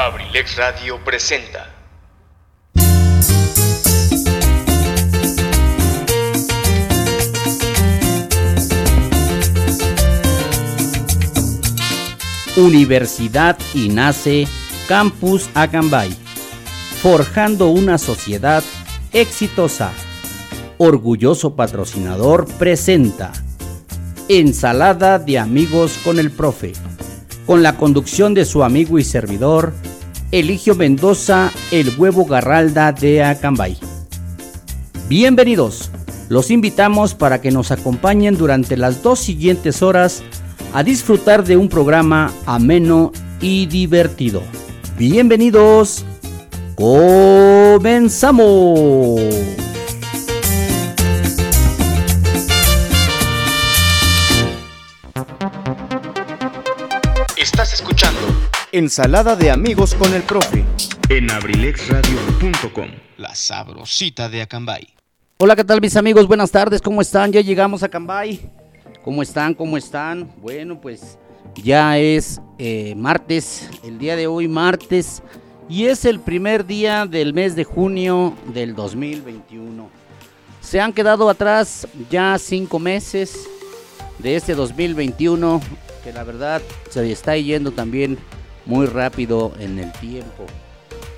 Abrilex Radio presenta. Universidad INACE Campus Acambay, forjando una sociedad exitosa. Orgulloso patrocinador presenta Ensalada de amigos con el profe, con la conducción de su amigo y servidor Eligio Mendoza, el huevo garralda de Acambay. Bienvenidos, los invitamos para que nos acompañen durante las dos siguientes horas a disfrutar de un programa ameno y divertido. Bienvenidos, comenzamos. Estás escuchando Ensalada de amigos con el profe. en abrilexradio.com. La sabrosita de Acambay. Hola, ¿qué tal mis amigos? Buenas tardes, ¿cómo están? Ya llegamos a Cambay. ¿Cómo están? ¿Cómo están? Bueno, pues ya es eh, martes, el día de hoy martes, y es el primer día del mes de junio del 2021. Se han quedado atrás ya cinco meses de este 2021, que la verdad se está yendo también muy rápido en el tiempo.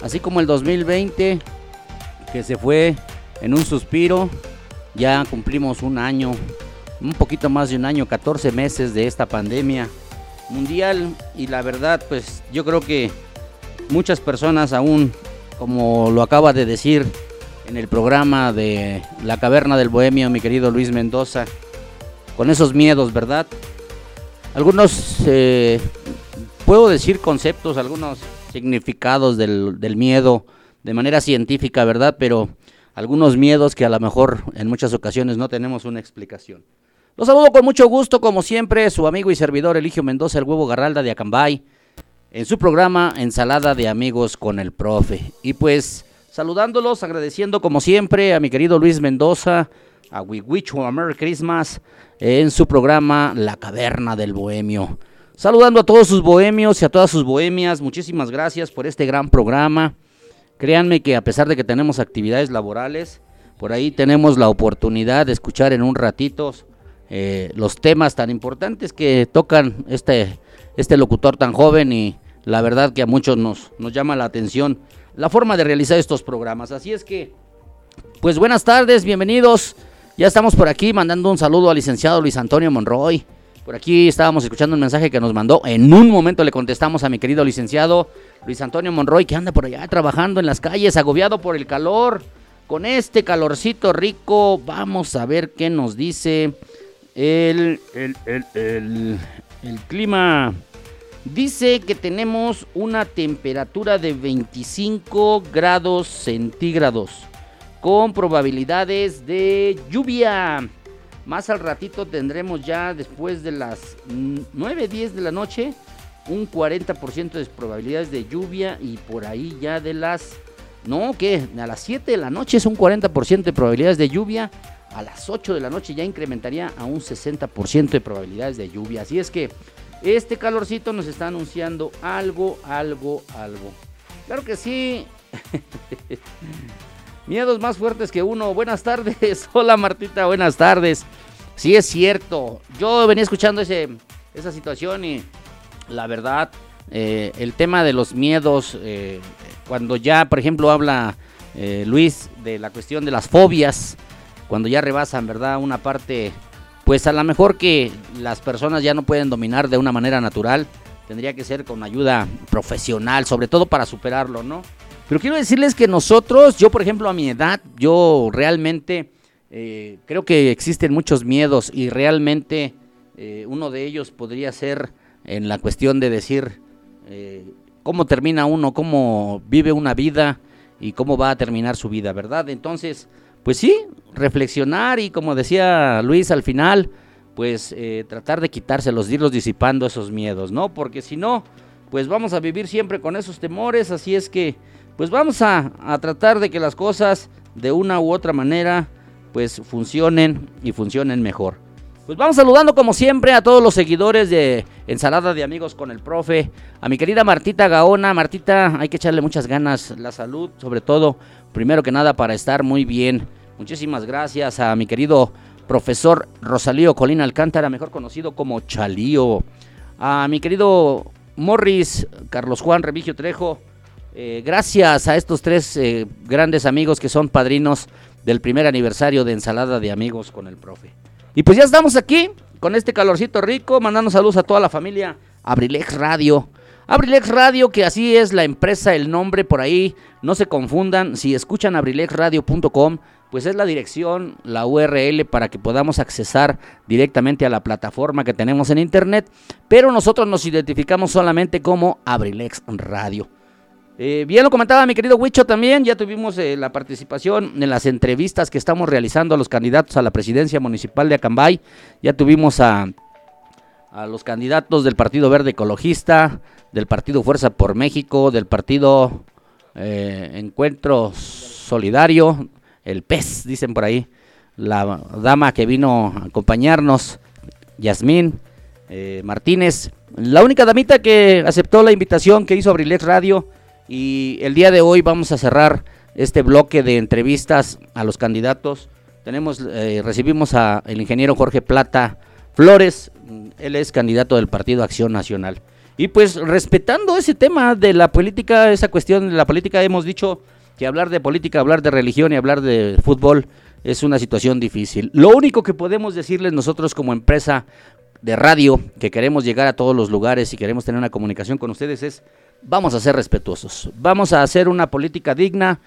Así como el 2020, que se fue en un suspiro, ya cumplimos un año un poquito más de un año, 14 meses de esta pandemia mundial y la verdad pues yo creo que muchas personas aún, como lo acaba de decir en el programa de La Caverna del Bohemio, mi querido Luis Mendoza, con esos miedos, ¿verdad? Algunos, eh, puedo decir conceptos, algunos significados del, miedo de manera científica, ¿verdad? Pero algunos miedos que a lo mejor en muchas ocasiones no tenemos una explicación. Los saludo con mucho gusto, como siempre, su amigo y servidor Eligio Mendoza, el huevo Garralda de Acambay, en su programa Ensalada de Amigos con el Profe. Y pues, saludándolos, agradeciendo como siempre a mi querido Luis Mendoza, a We Wish You a Merry Christmas, en su programa La Caverna del Bohemio. Saludando a todos sus bohemios y a todas sus bohemias, muchísimas gracias por este gran programa. Créanme que a pesar de que tenemos actividades laborales, por ahí tenemos la oportunidad de escuchar en un ratito eh, los temas tan importantes que tocan este, este locutor tan joven y la verdad que a muchos nos, nos llama la atención la forma de realizar estos programas. Así es que, pues buenas tardes, bienvenidos. Ya estamos por aquí mandando un saludo al licenciado Luis Antonio Monroy. Por aquí estábamos escuchando un mensaje que nos mandó. En un momento le contestamos a mi querido licenciado Luis Antonio Monroy, que anda por allá trabajando en las calles, agobiado por el calor. Con este calorcito rico, vamos a ver qué nos dice el, el, el, el, el clima. Dice que tenemos una temperatura de 25 grados centígrados con probabilidades de lluvia. Más al ratito tendremos ya después de las 9, 10 de la noche un 40% de probabilidades de lluvia y por ahí ya de las... No, que a las 7 de la noche es un 40% de probabilidades de lluvia. A las 8 de la noche ya incrementaría a un 60% de probabilidades de lluvia. Así es que este calorcito nos está anunciando algo, algo, algo. Claro que sí. Miedos más fuertes que uno. Buenas tardes. Hola Martita, buenas tardes. Sí es cierto. Yo venía escuchando ese, esa situación y la verdad, eh, el tema de los miedos, eh, cuando ya, por ejemplo, habla eh, Luis de la cuestión de las fobias, cuando ya rebasan, ¿verdad? Una parte, pues a lo mejor que las personas ya no pueden dominar de una manera natural, tendría que ser con ayuda profesional, sobre todo para superarlo, ¿no? Pero quiero decirles que nosotros, yo por ejemplo a mi edad, yo realmente eh, creo que existen muchos miedos y realmente eh, uno de ellos podría ser en la cuestión de decir eh, cómo termina uno, cómo vive una vida y cómo va a terminar su vida, ¿verdad? Entonces, pues sí, reflexionar y como decía Luis al final, pues tratar de quitárselos, irlos disipando esos miedos, ¿no? Porque si no, pues vamos a vivir siempre con esos temores, así es que, pues vamos a, a tratar de que las cosas de una u otra manera, pues funcionen y funcionen mejor. Pues vamos saludando como siempre a todos los seguidores de Ensalada de Amigos con el Profe, a mi querida Martita Gaona. Martita, hay que echarle muchas ganas, la salud sobre todo, primero que nada para estar muy bien. Muchísimas gracias a mi querido profesor Rosalío Colina Alcántara, mejor conocido como Chalío. A mi querido Morris, Carlos Juan Remigio Trejo, eh, gracias a estos tres eh, grandes amigos que son padrinos del primer aniversario de Ensalada de Amigos con el Profe. Y pues ya estamos aquí con este calorcito rico, mandando saludos a toda la familia Abrilex Radio. Abrilex Radio, que así es la empresa, el nombre por ahí, no se confundan, si escuchan abrilexradio.com, pues es la dirección, la URL para que podamos accesar directamente a la plataforma que tenemos en internet, pero nosotros nos identificamos solamente como Abrilex Radio. Eh, bien lo comentaba mi querido Huicho también, ya tuvimos eh, la participación en las entrevistas que estamos realizando a los candidatos a la presidencia municipal de Acambay, ya tuvimos a, a los candidatos del Partido Verde Ecologista, del Partido Fuerza por México, del Partido eh, Encuentro Solidario, el PES, dicen por ahí, la dama que vino a acompañarnos, Yasmín Martínez, la única damita que aceptó la invitación que hizo Abrilex Radio, y el día de hoy vamos a cerrar este bloque de entrevistas a los candidatos. Tenemos, eh, recibimos a el ingeniero Jorge Plata Flores, él es candidato del Partido Acción Nacional. Y pues respetando ese tema de la política, esa cuestión de la política, hemos dicho que hablar de política, hablar de religión y hablar de fútbol es una situación difícil. Lo único que podemos decirles nosotros como empresa de radio, que queremos llegar a todos los lugares y queremos tener una comunicación con ustedes, es vamos a ser respetuosos, vamos a hacer una política digna.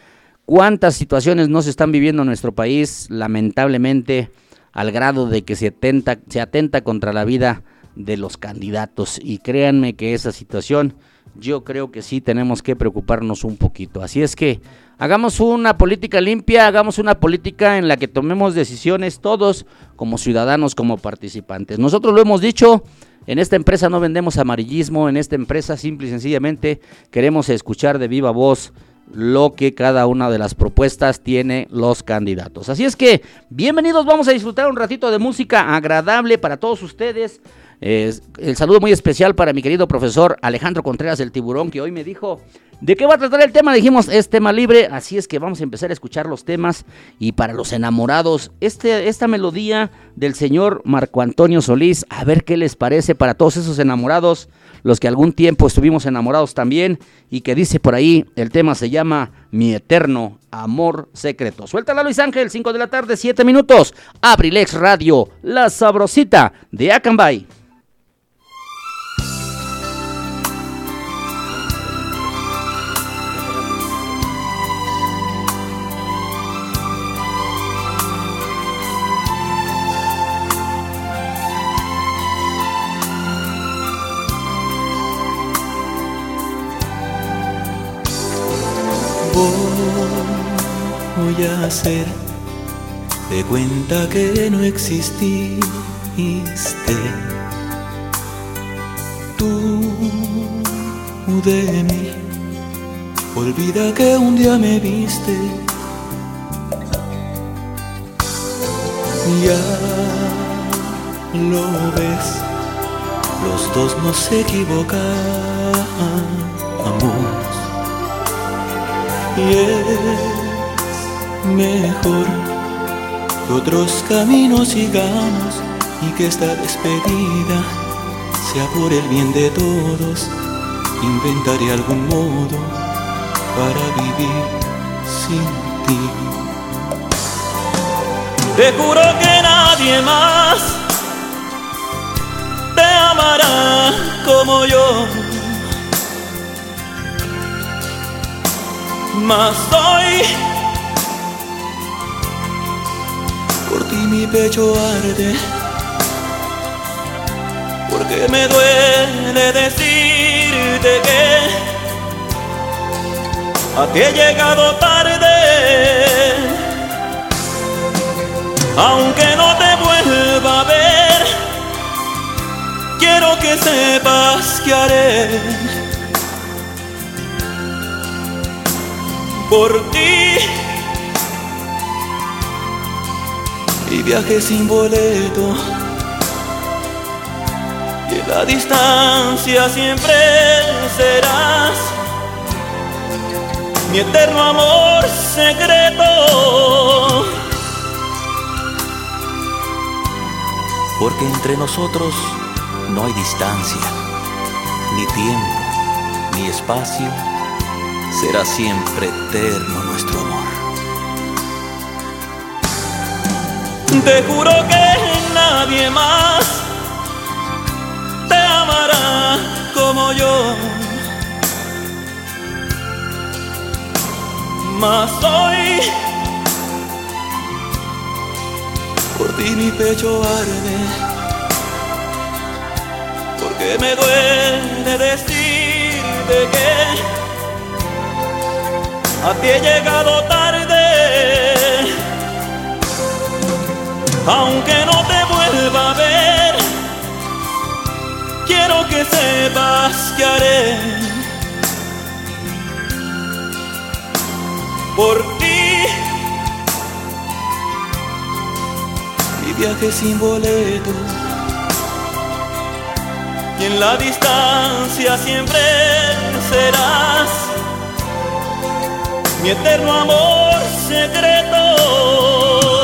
¿Cuántas situaciones no se están viviendo en nuestro país, lamentablemente, al grado de que se atenta, se atenta contra la vida de los candidatos? Y créanme que esa situación, yo creo que sí tenemos que preocuparnos un poquito. Así es que hagamos una política limpia, hagamos una política en la que tomemos decisiones todos como ciudadanos, como participantes. Nosotros lo hemos dicho, en esta empresa no vendemos amarillismo, en esta empresa simple y sencillamente queremos escuchar de viva voz lo que cada una de las propuestas tiene los candidatos. Así es que, bienvenidos, vamos a disfrutar un ratito de música agradable para todos ustedes. El saludo muy especial para mi querido profesor Alejandro Contreras del Tiburón, que hoy me dijo ¿De qué va a tratar el tema? Dijimos, es tema libre, así es que vamos a empezar a escuchar los temas. Y para los enamorados, este, esta melodía del señor Marco Antonio Solís, a ver qué les parece para todos esos enamorados, los que algún tiempo estuvimos enamorados también, y que dice por ahí, el tema se llama Mi Eterno Amor Secreto. Suéltala Luis Ángel, 5 de la tarde, 7 minutos. Abrilex Radio, la sabrosita de Acambay. De cuenta que no exististe. Tú de mí, olvida que un día me viste. Ya lo ves, los dos nos equivocamos y es mejor que otros caminos sigamos y que esta despedida sea por el bien de todos. Inventaré algún modo para vivir sin ti. Te juro que nadie más te amará como yo Mas hoy mi pecho arde, porque me duele decirte que a ti he llegado tarde, aunque no te vuelva a ver, quiero que sepas que haré por ti. Y viaje sin boleto la distancia siempre serás mi eterno amor secreto. Porque entre nosotros no hay distancia, ni tiempo, ni espacio. Será siempre eterno nuestro amor. Te juro que nadie más te amará como yo. Mas hoy por ti mi pecho arde, porque me duele decirte que a ti he llegado tarde, aunque no te vuelva a ver, quiero que sepas que haré por ti. Mi viaje sin boleto. Y en la distancia siempre serás mi eterno amor secreto.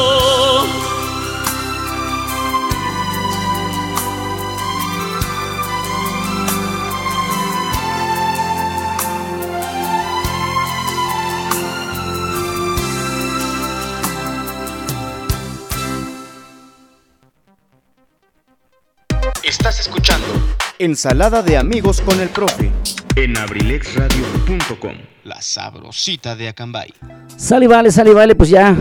Ensalada de amigos con el profe. en abrilexradio.com. La sabrosita de Acambay. Sale, vale, sale, vale, pues ya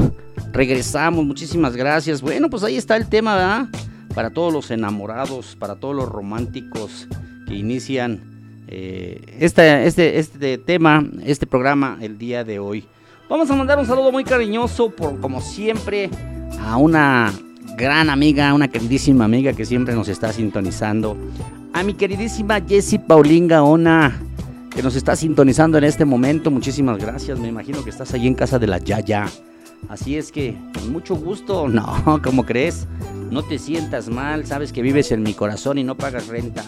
regresamos, muchísimas gracias. Bueno, pues ahí está el tema, ¿verdad? Para todos los enamorados, para todos los románticos que inician eh, este, este, este tema, este programa el día de hoy. Vamos a mandar un saludo muy cariñoso, por, como siempre, a una gran amiga, una queridísima amiga que siempre nos está sintonizando. A mi queridísima Jessie Paulín Gaona, que nos está sintonizando en este momento. Muchísimas gracias. Me imagino que estás ahí en casa de la Yaya. Así es que, con mucho gusto. No, como crees? No te sientas mal. Sabes que vives en mi corazón y no pagas renta.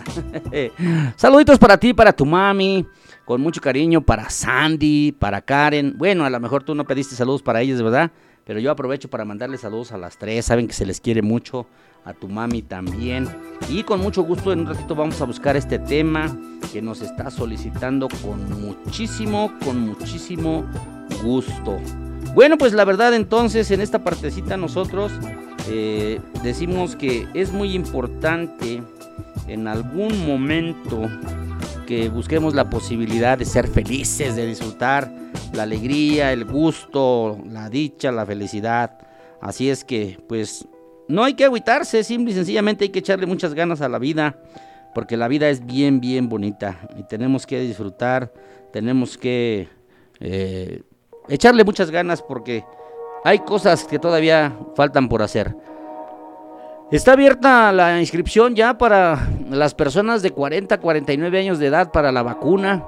Saluditos para ti, para tu mami. Con mucho cariño para Sandy, para Karen. Bueno, a lo mejor tú no pediste saludos para ellas, ¿verdad? Pero yo aprovecho para mandarles saludos a las tres. Saben que se les quiere mucho. A tu mami también. Y con mucho gusto en un ratito vamos a buscar este tema que nos está solicitando con muchísimo, con muchísimo gusto. Bueno, pues la verdad entonces en esta partecita nosotros eh, decimos que es muy importante en algún momento que busquemos la posibilidad de ser felices, de disfrutar la alegría, el gusto, la dicha, la felicidad. Así es que, pues, no hay que agüitarse, simple y sencillamente hay que echarle muchas ganas a la vida, porque la vida es bien, bien bonita y tenemos que disfrutar, tenemos que eh, echarle muchas ganas porque hay cosas que todavía faltan por hacer. Está abierta la inscripción ya para las personas de 40 a 49 años de edad para la vacuna,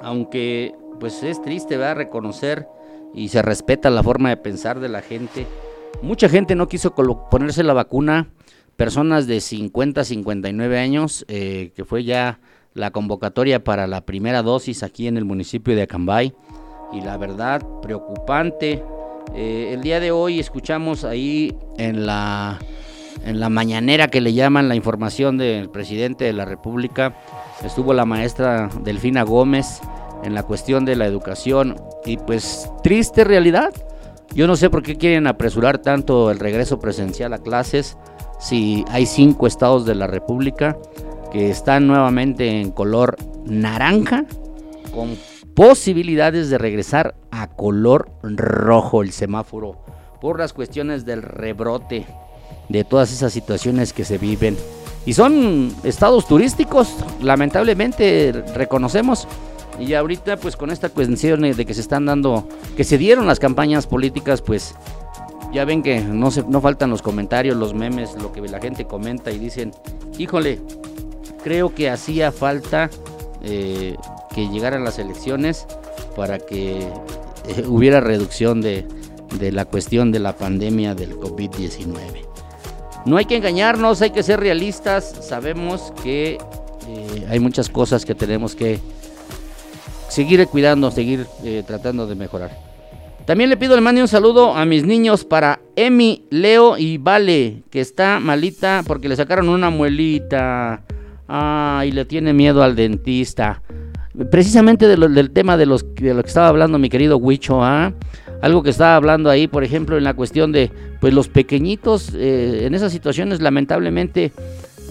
aunque pues es triste ¿verdad? reconocer y se respeta la forma de pensar de la gente. Mucha gente no quiso ponerse la vacuna, personas de 50 a 59 años, eh, que fue ya la convocatoria para la primera dosis aquí en el municipio de Acambay. Y la verdad, preocupante. Eh, el día de hoy escuchamos ahí en la, en la mañanera que le llaman la información del presidente de la República. Estuvo la maestra Delfina Gómez en la cuestión de la educación. Y pues triste realidad. Yo no sé por qué quieren apresurar tanto el regreso presencial a clases si hay cinco estados de la República que están nuevamente en color naranja con posibilidades de regresar a color rojo el semáforo por las cuestiones del rebrote de todas esas situaciones que se viven. Y son estados turísticos, lamentablemente reconocemos. Y ahorita pues con esta cuestión de que se están dando, que se dieron las campañas políticas, pues ya ven que no, se, no faltan los comentarios, los memes, lo que la gente comenta y dicen, híjole, creo que hacía falta eh, que llegaran las elecciones para que eh, hubiera reducción de, de la cuestión de la pandemia del COVID-19. No hay que engañarnos, hay que ser realistas. Sabemos que eh, hay muchas cosas que tenemos que seguir cuidando, seguir eh, tratando de mejorar. También le pido le mande un saludo a mis niños para Emi, Leo y Vale, que está malita porque le sacaron una muelita. Ah, y le tiene miedo al dentista. Precisamente del tema de, lo que estaba hablando mi querido Huicho, ¿ah? algo que estaba hablando ahí, por ejemplo, en la cuestión de pues los pequeñitos eh, en esas situaciones lamentablemente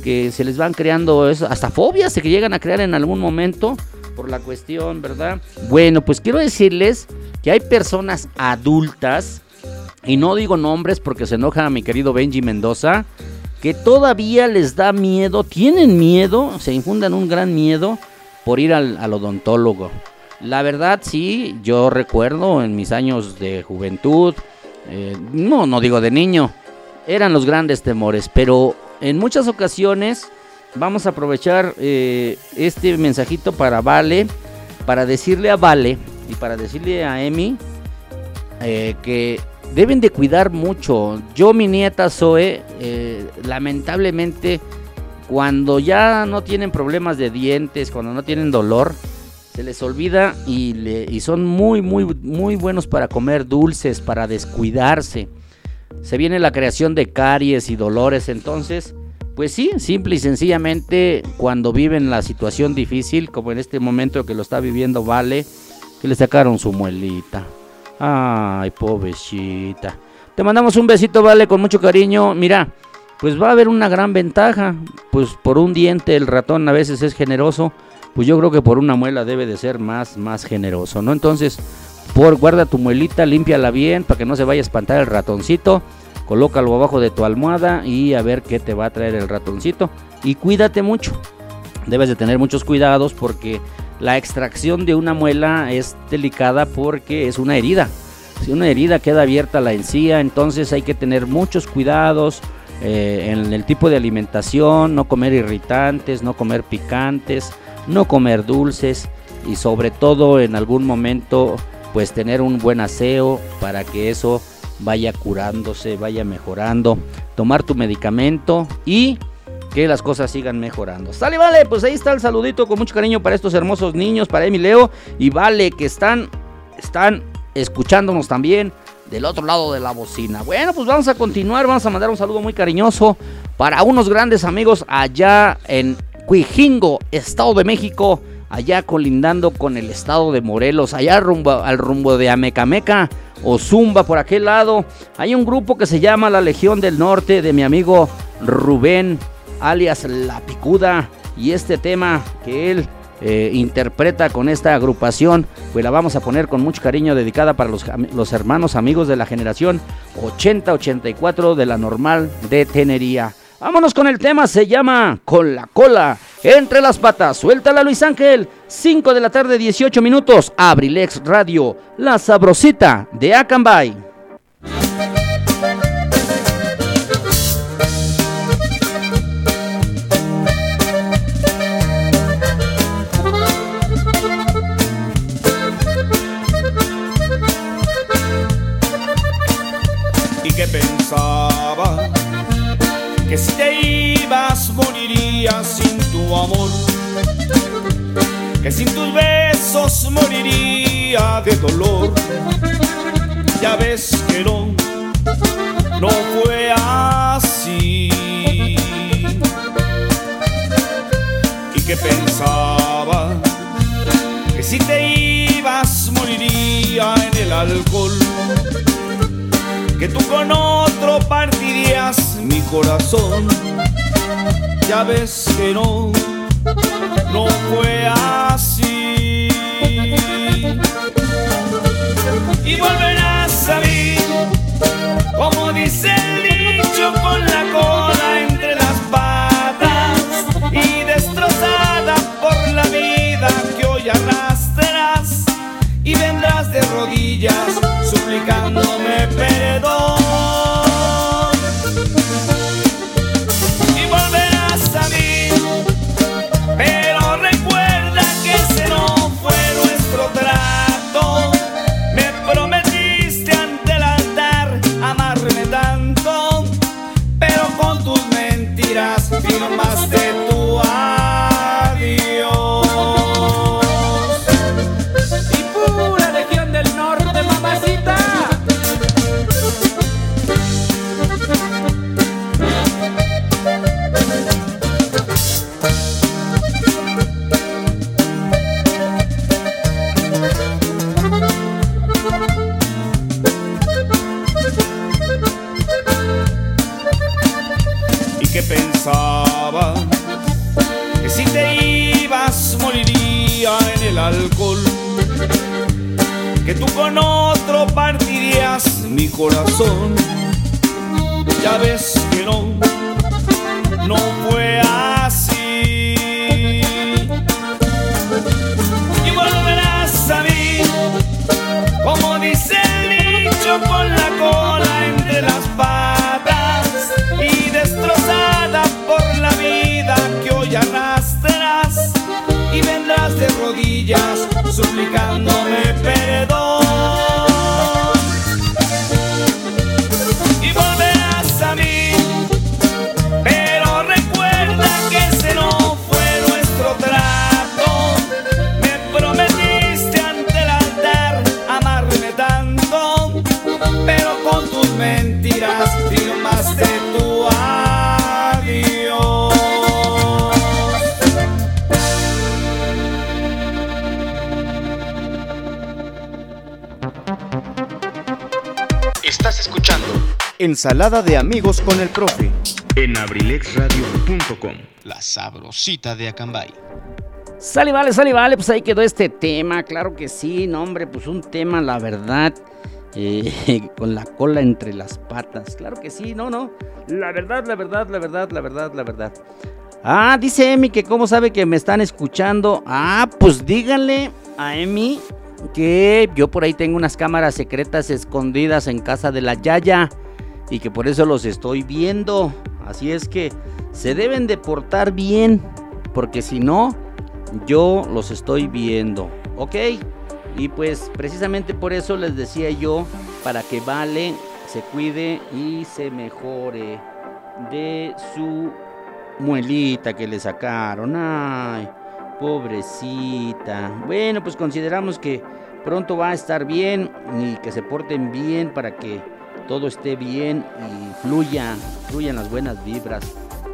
que se les van creando eso, hasta fobias que llegan a crear en algún momento por la cuestión, ¿verdad? Bueno, pues quiero decirles que hay personas adultas y no digo nombres porque se enoja a mi querido Benji Mendoza, que todavía les da miedo, tienen miedo, se infundan un gran miedo por ir al, odontólogo. La verdad, sí, yo recuerdo en mis años de juventud, eh, no, no digo de niño, eran los grandes temores, pero en muchas ocasiones vamos a aprovechar eh, este mensajito para Vale, para decirle a Vale y para decirle a Emi eh, que deben de cuidar mucho. Yo, mi nieta Zoe, lamentablemente, cuando ya no tienen problemas de dientes, cuando no tienen dolor, se les olvida y, son muy, muy, muy buenos para comer dulces, para descuidarse. Se viene la creación de caries y dolores, entonces, pues sí, simple y sencillamente cuando viven la situación difícil, como en este momento que lo está viviendo Vale, que le sacaron su muelita. Ay, pobrecita. Te mandamos un besito, Vale, con mucho cariño. Mira, pues va a haber una gran ventaja. Pues por un diente el ratón a veces es generoso pues yo creo que por una muela debe de ser más, más generoso, ¿no? Entonces, por guarda tu muelita, límpiala bien para que no se vaya a espantar el ratoncito. Colócalo abajo de tu almohada y a ver qué te va a traer el ratoncito. Y cuídate mucho. Debes de tener muchos cuidados porque la extracción de una muela es delicada porque es una herida. Si una herida queda abierta la encía, entonces hay que tener muchos cuidados eh, en el tipo de alimentación, no comer irritantes, no comer picantes no comer dulces y sobre todo en algún momento pues tener un buen aseo para que eso vaya curándose, vaya mejorando, tomar tu medicamento y que las cosas sigan mejorando. Sale, vale, pues ahí está el saludito con mucho cariño para estos hermosos niños, para Emileo y vale que están están escuchándonos también del otro lado de la bocina. Bueno, pues vamos a continuar, vamos a mandar un saludo muy cariñoso para unos grandes amigos allá en Cuijingo, Estado de México, allá colindando con el estado de Morelos, allá rumbo, al rumbo de Amecameca o Zumba por aquel lado. Hay un grupo que se llama La Legión del Norte de mi amigo Rubén, alias La Picuda, y este tema que él eh, interpreta con esta agrupación, pues la vamos a poner con mucho cariño dedicada para los, los hermanos amigos de la generación 80-84 de la normal de Tenería. Vámonos con el tema, se llama Con la cola entre las patas. Suéltala Luis Ángel, 5 de la tarde, 18 minutos. Abrilex Radio, la sabrosita de Acambay. Sin tu amor, que sin tus besos moriría de dolor. Ya ves que no, no fue así. Y que pensaba que si te ibas moriría en el alcohol que tú con otro partirías mi corazón. Ya ves que no, no fue así. Y volverás a mí, como dice el dicho, con la cola entre las patas y destrozada por la vida que hoy arrastrarás y vendrás de rodillas suplicándome tus mentiras y no más de Ensalada de amigos con el profe. en abrilexradio.com. La sabrosita de Acambay. Sale, vale, sale, vale, pues ahí quedó este tema, claro que sí, no hombre, pues un tema, la verdad, eh, con la cola entre las patas, claro que sí, no, no, la verdad, la verdad, la verdad, la verdad, la verdad. Ah, dice Emi que cómo sabe que me están escuchando. Ah, pues díganle a Emi que yo por ahí tengo unas cámaras secretas escondidas en casa de la Yaya y que por eso los estoy viendo. Así es que se deben de portar bien, porque si no, yo los estoy viendo, ¿ok? Y pues precisamente por eso les decía yo, para que Vale se cuide y se mejore de su muelita que le sacaron. Ay, pobrecita. Bueno, pues consideramos que pronto va a estar bien y que se porten bien para que todo esté bien y fluya, fluyan las buenas vibras.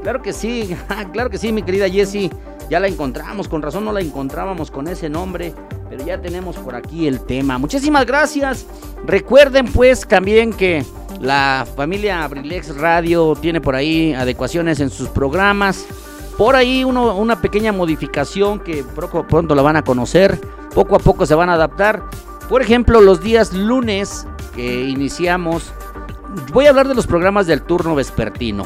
Claro que sí, claro que sí, mi querida Jessie. Ya la encontramos, con razón no la encontrábamos con ese nombre, pero ya tenemos por aquí el tema. Muchísimas gracias. Recuerden pues también que la familia Abrilex Radio tiene por ahí adecuaciones en sus programas. Por ahí uno- una pequeña modificación que proco- pronto la van a conocer. Poco a poco se van a adaptar. Por ejemplo, los días lunes que iniciamos Voy a hablar de los programas del turno vespertino.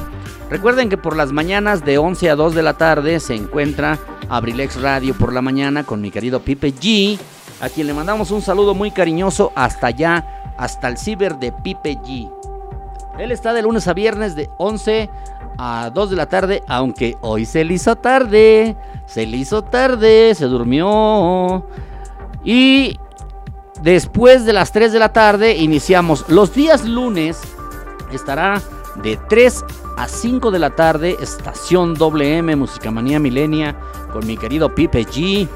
Recuerden que por las mañanas de 11 a 2 de la tarde se encuentra Abrilex Radio por la mañana con mi querido Pipe G, a quien le mandamos un saludo muy cariñoso hasta allá, hasta el ciber de Pipe G. Él está de lunes a viernes de 11 a 2 de la tarde, aunque hoy se le hizo tarde, se le hizo tarde, se durmió. Y después de las 3 de la tarde iniciamos los días lunes estará de 3 a 5 de la tarde, estación WM, Musicamanía Milenia, con mi querido Pipe G.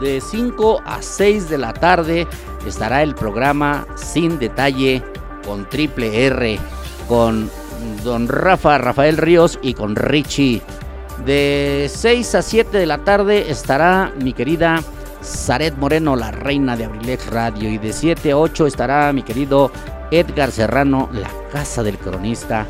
De 5 a 6 de la tarde estará el programa Sin Detalle con Triple R, con Don Rafa, Rafael Ríos y con Richie. De 6 a 7 de la tarde estará mi querida Zaret Moreno, la reina de Abrilex Radio. Y de 7 a 8 estará mi querido Edgar Serrano, la casa del cronista.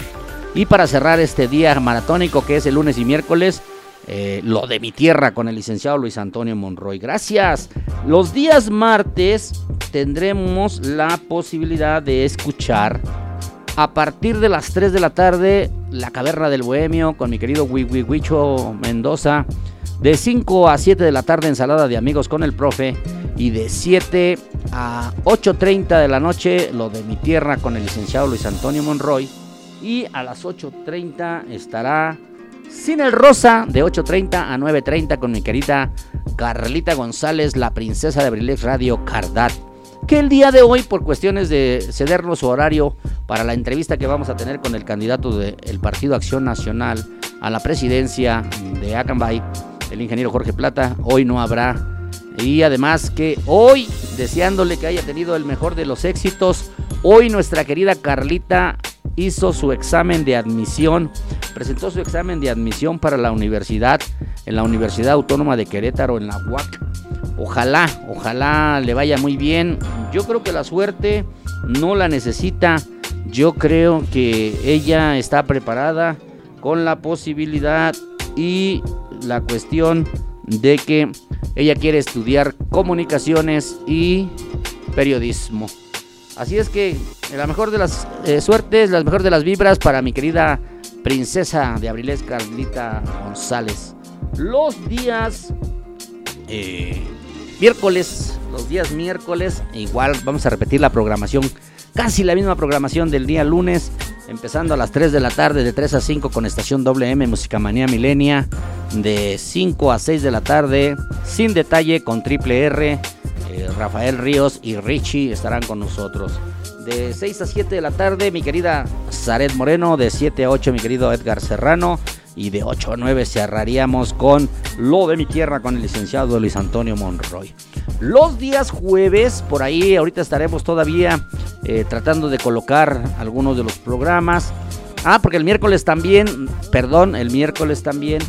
Y para cerrar este día maratónico que es el lunes y miércoles, eh, lo de mi tierra con el licenciado Luis Antonio Monroy. Gracias. Los días martes tendremos la posibilidad de escuchar a partir de las 3 de la tarde La Caverna del Bohemio con mi querido Wicho Mendoza. De 5 a 7 de la tarde ensalada de amigos con el profe. Y de 7 a 8.30 de la noche lo de mi tierra con el licenciado Luis Antonio Monroy. Y a las 8.30 estará Sin el Rosa de 8.30 a 9.30 con mi querida Carlita González, la princesa de Abrilex Radio Cardat. Que el día de hoy, por cuestiones de cedernos su horario para la entrevista que vamos a tener con el candidato del Partido Acción Nacional a la presidencia de Acambay, el ingeniero Jorge Plata, hoy no habrá. Y además que hoy, deseándole que haya tenido el mejor de los éxitos, hoy nuestra querida Carlita hizo su examen de admisión, presentó su examen de admisión para la universidad, en la Universidad Autónoma de Querétaro, en la UAC. Ojalá, ojalá le vaya muy bien. Yo creo que la suerte no la necesita. Yo creo que ella está preparada con la posibilidad y la cuestión de que Ella quiere estudiar comunicaciones y periodismo. Así es que la mejor de las eh, suertes, la mejor de las vibras para mi querida princesa de Abriles Carlita González. Los días eh, miércoles, los días miércoles, igual vamos a repetir la programación, casi la misma programación del día lunes, empezando a las 3 de la tarde, de 3 a 5 con estación WM Música Manía Milenia, de 5 a 6 de la tarde, sin detalle con Triple R eh, Rafael Ríos y Richie estarán con nosotros. De 6 a 7 de la tarde, mi querida Zaret Moreno. De 7 a 8, mi querido Edgar Serrano. Y de 8 a 9 cerraríamos con Lo de mi tierra con el licenciado Luis Antonio Monroy. Los días jueves, por ahí ahorita estaremos todavía eh, tratando de colocar algunos de los programas. Ah, porque el miércoles también, perdón, el miércoles también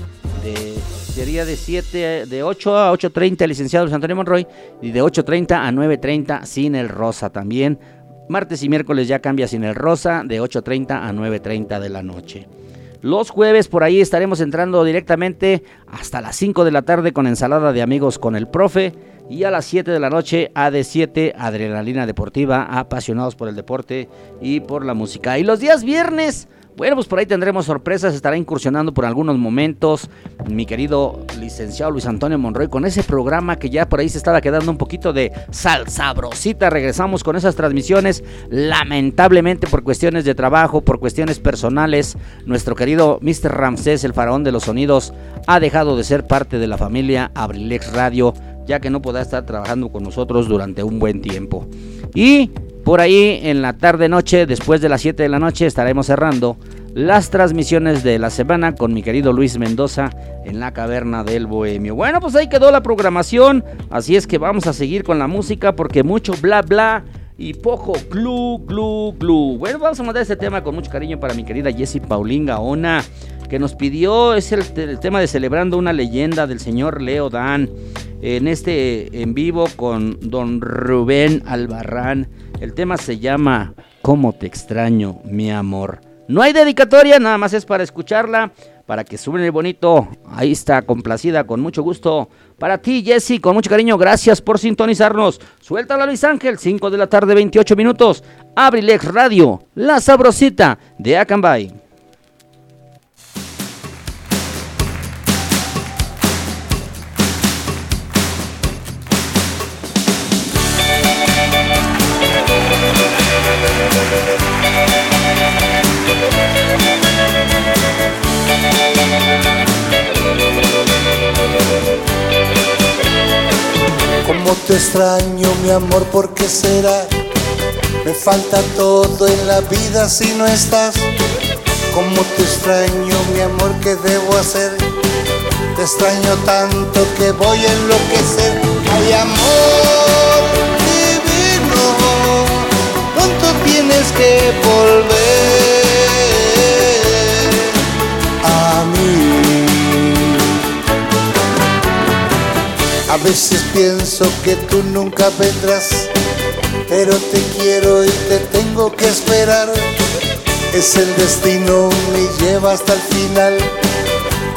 sería de 7, de 8 a 8.30 el licenciado Luis Antonio Monroy y de 8.30 a 9.30 sin el rosa también. Martes y miércoles ya cambia sin el rosa de 8.30 a 9.30 de la noche. Los jueves por ahí estaremos entrando directamente hasta las 5 de la tarde con ensalada de amigos con el profe y a las 7 de la noche AD7 Adrenalina Deportiva, apasionados por el deporte y por la música. Y los días viernes bueno, pues por ahí tendremos sorpresas, estará incursionando por algunos momentos mi querido licenciado Luis Antonio Monroy con ese programa que ya por ahí se estaba quedando un poquito de sal sabrosita. Regresamos con esas transmisiones, lamentablemente por cuestiones de trabajo, por cuestiones personales, nuestro querido Mr. Ramsés, el faraón de los sonidos, ha dejado de ser parte de la familia Abrilex Radio, ya que no podrá estar trabajando con nosotros durante un buen tiempo. Y por ahí en la tarde noche, después de las 7 de la noche, estaremos cerrando las transmisiones de la semana con mi querido Luis Mendoza en la caverna del Bohemio. Bueno, pues ahí quedó la programación, así es que vamos a seguir con la música porque mucho bla bla y poco glu glu glu. Bueno, vamos a mandar este tema con mucho cariño para mi querida Jessie Paulín Gaona, que nos pidió, es el tema de celebrando una leyenda del señor Leo Dan en este en vivo con don Rubén Albarrán. El tema se llama ¿Cómo te extraño, mi amor? No hay dedicatoria, nada más es para escucharla, para que suene bonito. Ahí está, complacida, con mucho gusto. Para ti, Jesse, con mucho cariño, gracias por sintonizarnos. Suéltala, Luis Ángel, 5 de la tarde, 28 minutos. Abrilex Radio, la sabrosita de Acambay. Cómo te extraño, mi amor, ¿por qué será? Me falta todo en la vida si no estás. Cómo te extraño, mi amor, ¿qué debo hacer? Te extraño tanto que voy a enloquecer. Ay, amor divino, pronto tienes que volver A veces pienso que tú nunca vendrás, pero te quiero y te tengo que esperar. Es el destino, me lleva hasta el final,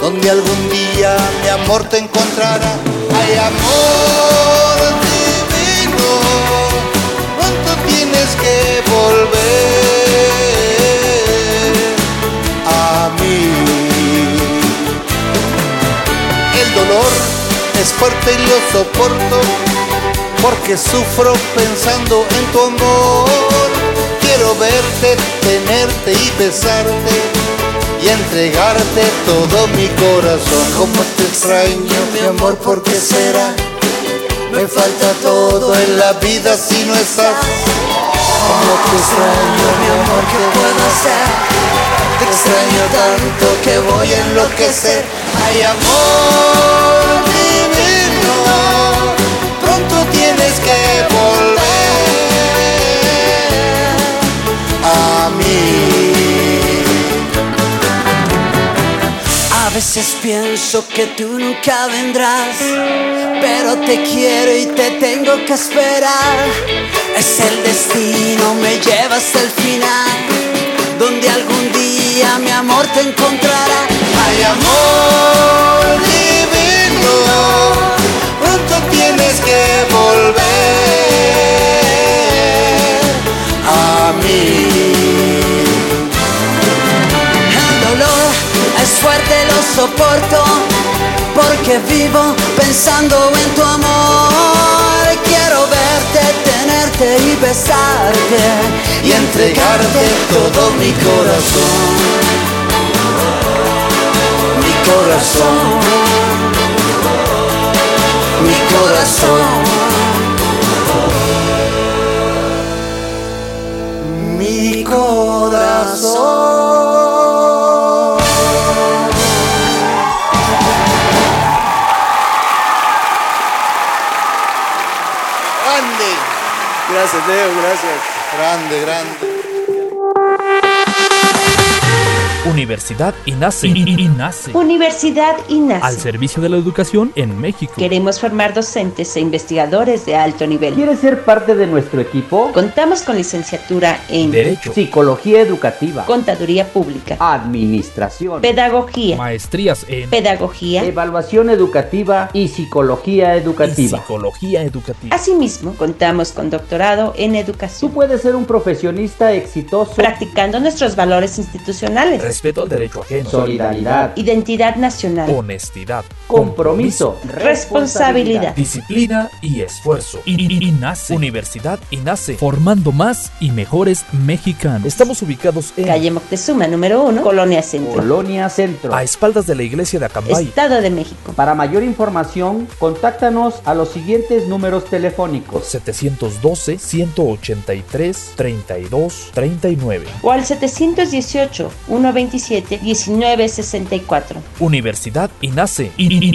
donde algún día mi amor te encontrará. Ay, amor divino, ¿cuánto tienes que volver a mí? El dolor es fuerte y lo soporto porque sufro pensando en tu amor. Quiero verte, tenerte y besarte y entregarte todo mi corazón. Como te extraño, mi amor, ¿por qué será? Me falta todo en la vida si no estás. Como te extraño, mi amor, ¿qué puedo hacer? Te extraño tanto que voy a enloquecer. Ay, amor que volver a mí. A veces pienso que tú nunca vendrás, pero te quiero y te tengo que esperar. Es el destino, me lleva hasta el final, donde algún día mi amor te encontrará. Ay, amor divino, que vivo pensando en tu amor. Quiero verte, tenerte y besarte y entregarte todo mi corazón. Mi corazón. Mi corazón. Mi corazón. Gracias, gracias. grande, grande. Universidad INACE. INACE. Universidad Al INACE. servicio de la educación en México. Queremos formar docentes e investigadores de alto nivel. ¿Quieres ser parte de nuestro equipo? Contamos con licenciatura en Derecho. Psicología educativa, Contaduría Pública, administración, Pedagogía, Maestrías en Pedagogía. evaluación educativa y psicología y educativa. psicología educativa. Asimismo, contamos con doctorado en Tú educación, puedes ser un profesionista exitoso, practicando nuestros valores institucionales, Respeto al derecho ajeno. solidaridad, identidad nacional, Honestidad. compromiso, responsabilidad. Disciplina y esfuerzo. INACE. Universidad INACE. Formando más y mejores mexicanos. Estamos ubicados en Calle Moctezuma, número 1, Colonia Centro, Colonia Centro. a espaldas de la iglesia de Acambay. Estado de México. Para mayor información, contáctanos a los siguientes números telefónicos. 712 183 32 39. O al 718 127 1964. Universidad I-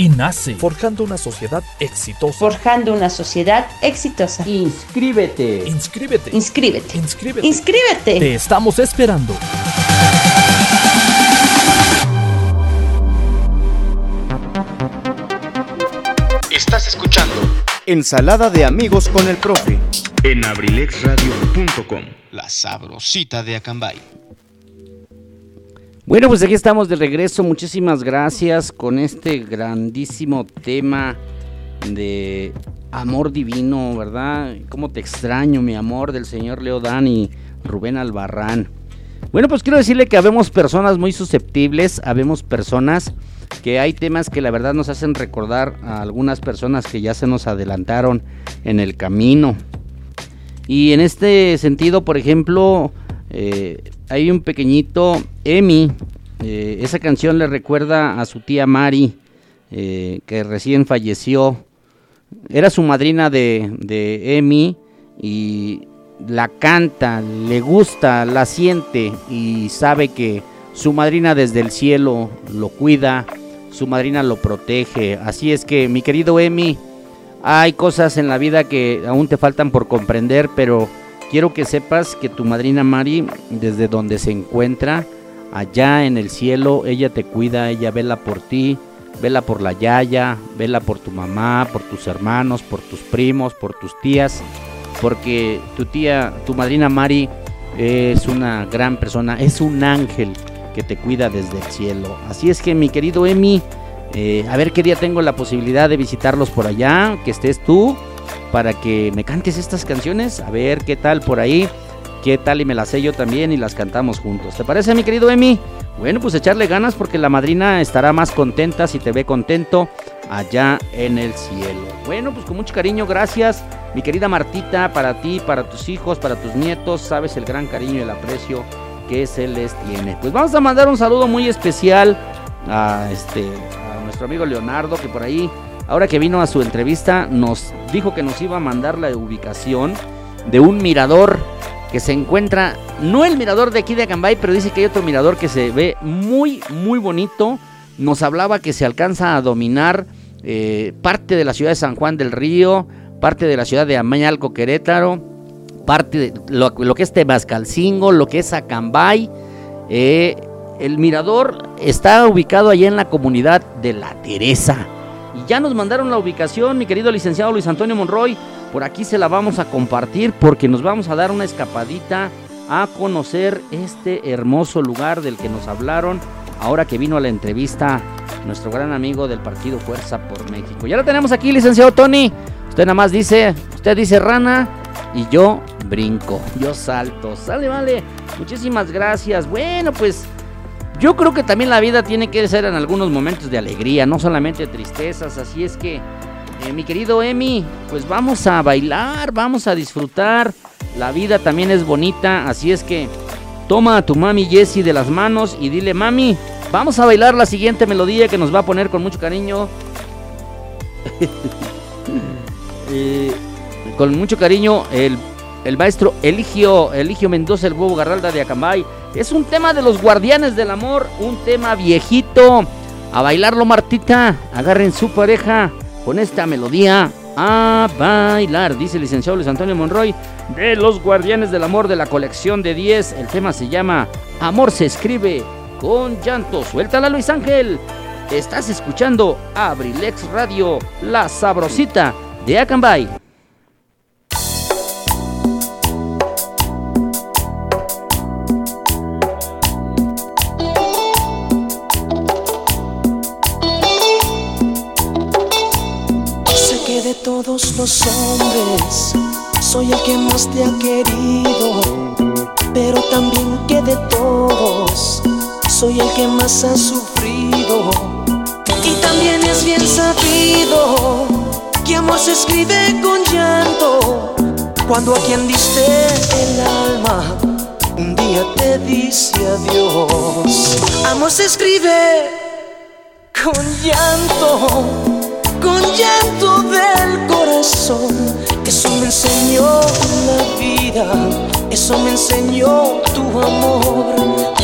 INACE. Forjando una sociedad exitosa. Forjando una sociedad exitosa. Inscríbete. Inscríbete. Inscríbete. Inscríbete. Inscríbete. Te estamos esperando. Estás escuchando Ensalada de amigos con el profe. en abrilexradio.com. La sabrosita de Acambay. Bueno, pues aquí estamos de regreso. Muchísimas gracias con este grandísimo tema de amor divino, ¿verdad? ¿Cómo te extraño, mi amor? Del señor Leodán y Rubén Albarrán. Bueno, pues quiero decirle que habemos personas muy susceptibles, habemos personas que hay temas que la verdad nos hacen recordar a algunas personas que ya se nos adelantaron en el camino. Y en este sentido, por ejemplo, eh, hay un pequeñito Emi. eh, esa canción le recuerda a su tía Mari, eh, que recién falleció. Era su madrina de, de Emi y la canta, le gusta, la siente y sabe que su madrina desde el cielo lo cuida, su madrina lo protege. Así es que, mi querido Emi, hay cosas en la vida que aún te faltan por comprender, pero quiero que sepas que tu madrina Mari, desde donde se encuentra, allá en el cielo, ella te cuida, ella vela por ti, vela por la yaya, vela por tu mamá, por tus hermanos, por tus primos, por tus tías, porque tu tía, tu madrina Mari es una gran persona, es un ángel que te cuida desde el cielo. Así es que mi querido Emi, eh, a ver qué día tengo la posibilidad de visitarlos por allá, que estés tú, para que me cantes estas canciones, a ver qué tal por ahí, qué tal y me las sé yo también y las cantamos juntos. ¿Te parece mi querido Emi? Bueno, pues echarle ganas porque la madrina estará más contenta si te ve contento allá en el cielo. Bueno, pues con mucho cariño, gracias. Mi querida Martita, para ti, para tus hijos, para tus nietos, sabes el gran cariño y el aprecio que se les tiene. Pues vamos a mandar un saludo muy especial a este a nuestro amigo Leonardo que por ahí ahora que vino a su entrevista nos dijo que nos iba a mandar la ubicación de un mirador que se encuentra no el mirador de aquí de Acambay, pero dice que hay otro mirador que se ve muy muy bonito. Nos hablaba que se alcanza a dominar eh, parte de la ciudad de San Juan del Río, parte de la ciudad de Amañalco, Querétaro, parte de lo, que es Temascalcingo, lo que es Acambay. Eh, el mirador está ubicado allá en la comunidad de La Teresa. Y ya nos mandaron la ubicación, mi querido licenciado Luis Antonio Monroy. Por aquí se la vamos a compartir porque nos vamos a dar una escapadita a conocer este hermoso lugar del que nos hablaron ahora que vino a la entrevista nuestro gran amigo del partido Fuerza por México. Ya lo tenemos aquí, licenciado Tony. Usted nada más dice, usted dice rana y yo brinco, yo salto. Sale, vale. Muchísimas gracias. Bueno, pues Yo creo que también la vida tiene que ser en algunos momentos de alegría, no solamente tristezas. Así es que, eh, mi querido Emi, pues vamos a bailar, vamos a disfrutar. La vida también es bonita, así es que toma a tu mami Jessie de las manos y dile, mami, vamos a bailar la siguiente melodía que nos va a poner con mucho cariño. Con mucho cariño el, el maestro Eligio, Eligio Mendoza, el huevo Garralda de Acambay. Es un tema de los guardianes del amor, un tema viejito. A bailarlo, Martita. Agarren su pareja con esta melodía. A bailar, dice el licenciado Luis Antonio Monroy, de los guardianes del amor de la colección de 10. El tema se llama Amor se escribe con llanto. Suéltala, Luis Ángel. Estás escuchando Abrilex Radio, la sabrosita de Acambay. Los hombres soy el que más te ha querido, pero también que de todos soy el que más ha sufrido. Y también es bien sabido que amor se escribe con llanto cuando a quien diste el alma un día te dice adiós. Amor se escribe con llanto, con llanto del corazón. Eso me enseñó la vida, eso me enseñó tu amor.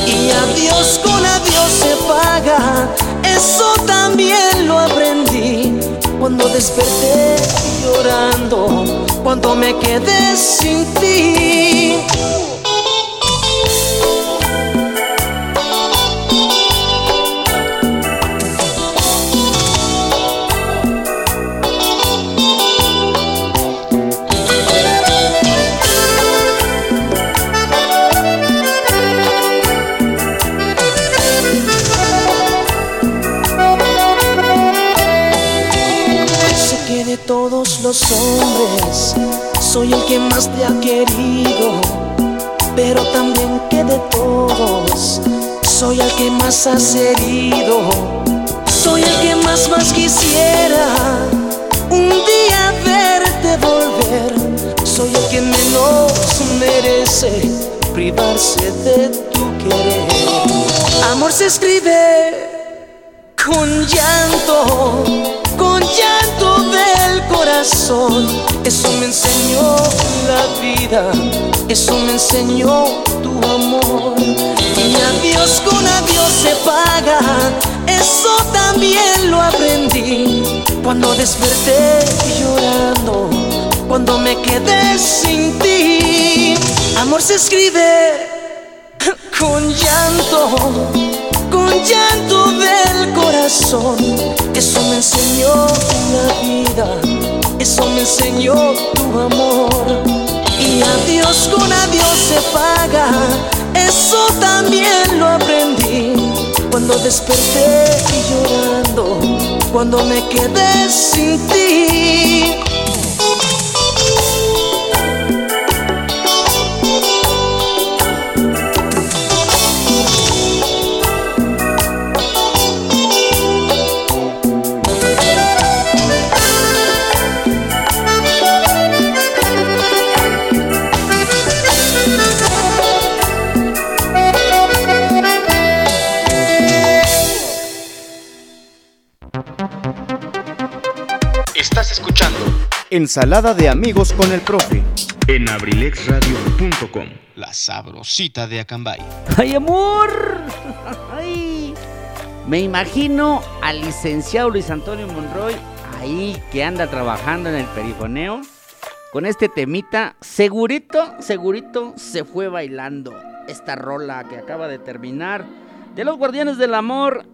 Y adiós con adiós se paga, eso también lo aprendí. Cuando desperté llorando, cuando me quedé sin ti. Hombres soy el que más te ha querido, pero también que de todos soy el que más has herido. Soy el que más más quisiera un día verte volver. Soy el que menos merece privarse de tu querer. Amor se escribe con llanto, con llanto del Eso me enseñó la vida, eso me enseñó tu amor. Y adiós con adiós se paga, eso también lo aprendí. Cuando desperté llorando, cuando me quedé sin ti. Amor se escribe con llanto con llanto del corazón. Eso me enseñó la vida, eso me enseñó tu amor. Y adiós con adiós se paga, eso también lo aprendí. Cuando desperté llorando, cuando me quedé sin ti. Estás escuchando Ensalada de amigos con el profe. en abrilexradio.com. La sabrosita de Acambay. ¡Ay, amor! ¡Ay! Me imagino al licenciado Luis Antonio Monroy ahí que anda trabajando en el perifoneo con este temita. Segurito, segurito se fue bailando esta rola que acaba de terminar de los Guardianes del Amor.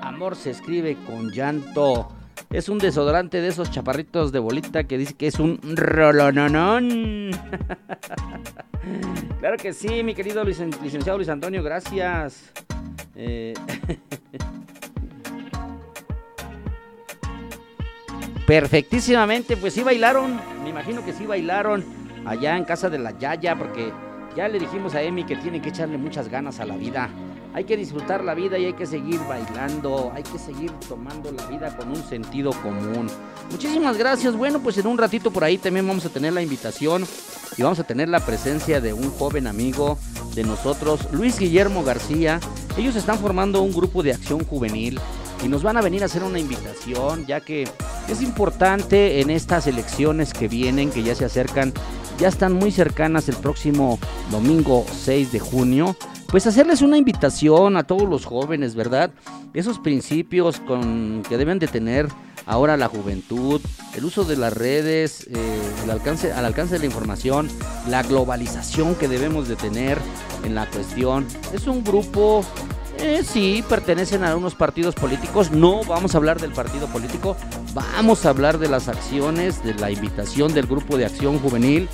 Amor se escribe con llanto. Es un desodorante de esos chaparritos de bolita que dice que es un rolononón. claro que sí, mi querido licen- licenciado Luis Antonio, gracias. Eh, Perfectísimamente, pues sí bailaron, me imagino que sí bailaron allá en casa de la Yaya, porque ya le dijimos a Emi que tiene que echarle muchas ganas a la vida. Hay que disfrutar la vida y hay que seguir bailando, hay que seguir tomando la vida con un sentido común. Muchísimas gracias. Bueno, pues en un ratito por ahí también vamos a tener la invitación y vamos a tener la presencia de un joven amigo de nosotros, Luis Guillermo García. Ellos están formando un grupo de acción juvenil y nos van a venir a hacer una invitación, ya que es importante en estas elecciones que vienen, que ya se acercan, ya están muy cercanas el próximo domingo 6 de junio pues hacerles una invitación a todos los jóvenes, ¿verdad? Esos principios con, que deben de tener ahora la juventud, el uso de las redes, eh, el alcance, al alcance de la información, la globalización que debemos de tener en la cuestión. Es un grupo, eh, sí, pertenecen a unos partidos políticos, no vamos a hablar del partido político, vamos a hablar de las acciones, de la invitación del grupo de acción juvenil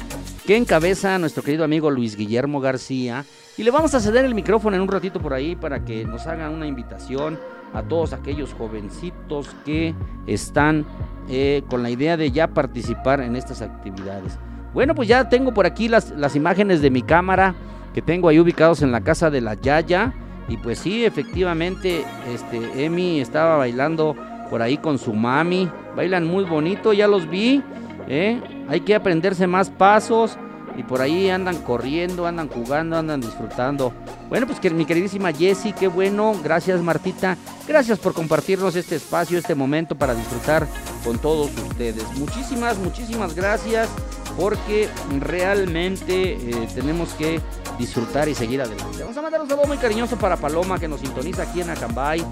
que encabeza nuestro querido amigo Luis Guillermo García y le vamos a ceder el micrófono en un ratito por ahí para que nos hagan una invitación a todos aquellos jovencitos que están eh, con la idea de ya participar en estas actividades. Bueno, pues ya tengo por aquí las, las imágenes de mi cámara que tengo ahí ubicados en la casa de la Yaya. Y pues sí, efectivamente, este, Emi estaba bailando por ahí con su mami. Bailan muy bonito, ya los vi. ¿eh? Hay que aprenderse más pasos y por ahí andan corriendo, andan jugando, andan disfrutando. Bueno, pues mi queridísima Jessie, qué bueno, gracias Martita, gracias por compartirnos este espacio, este momento para disfrutar con todos ustedes. Muchísimas, muchísimas gracias porque realmente eh, tenemos que disfrutar y seguir adelante. Vamos a mandar un saludo muy cariñoso para Paloma que nos sintoniza aquí en Acambay,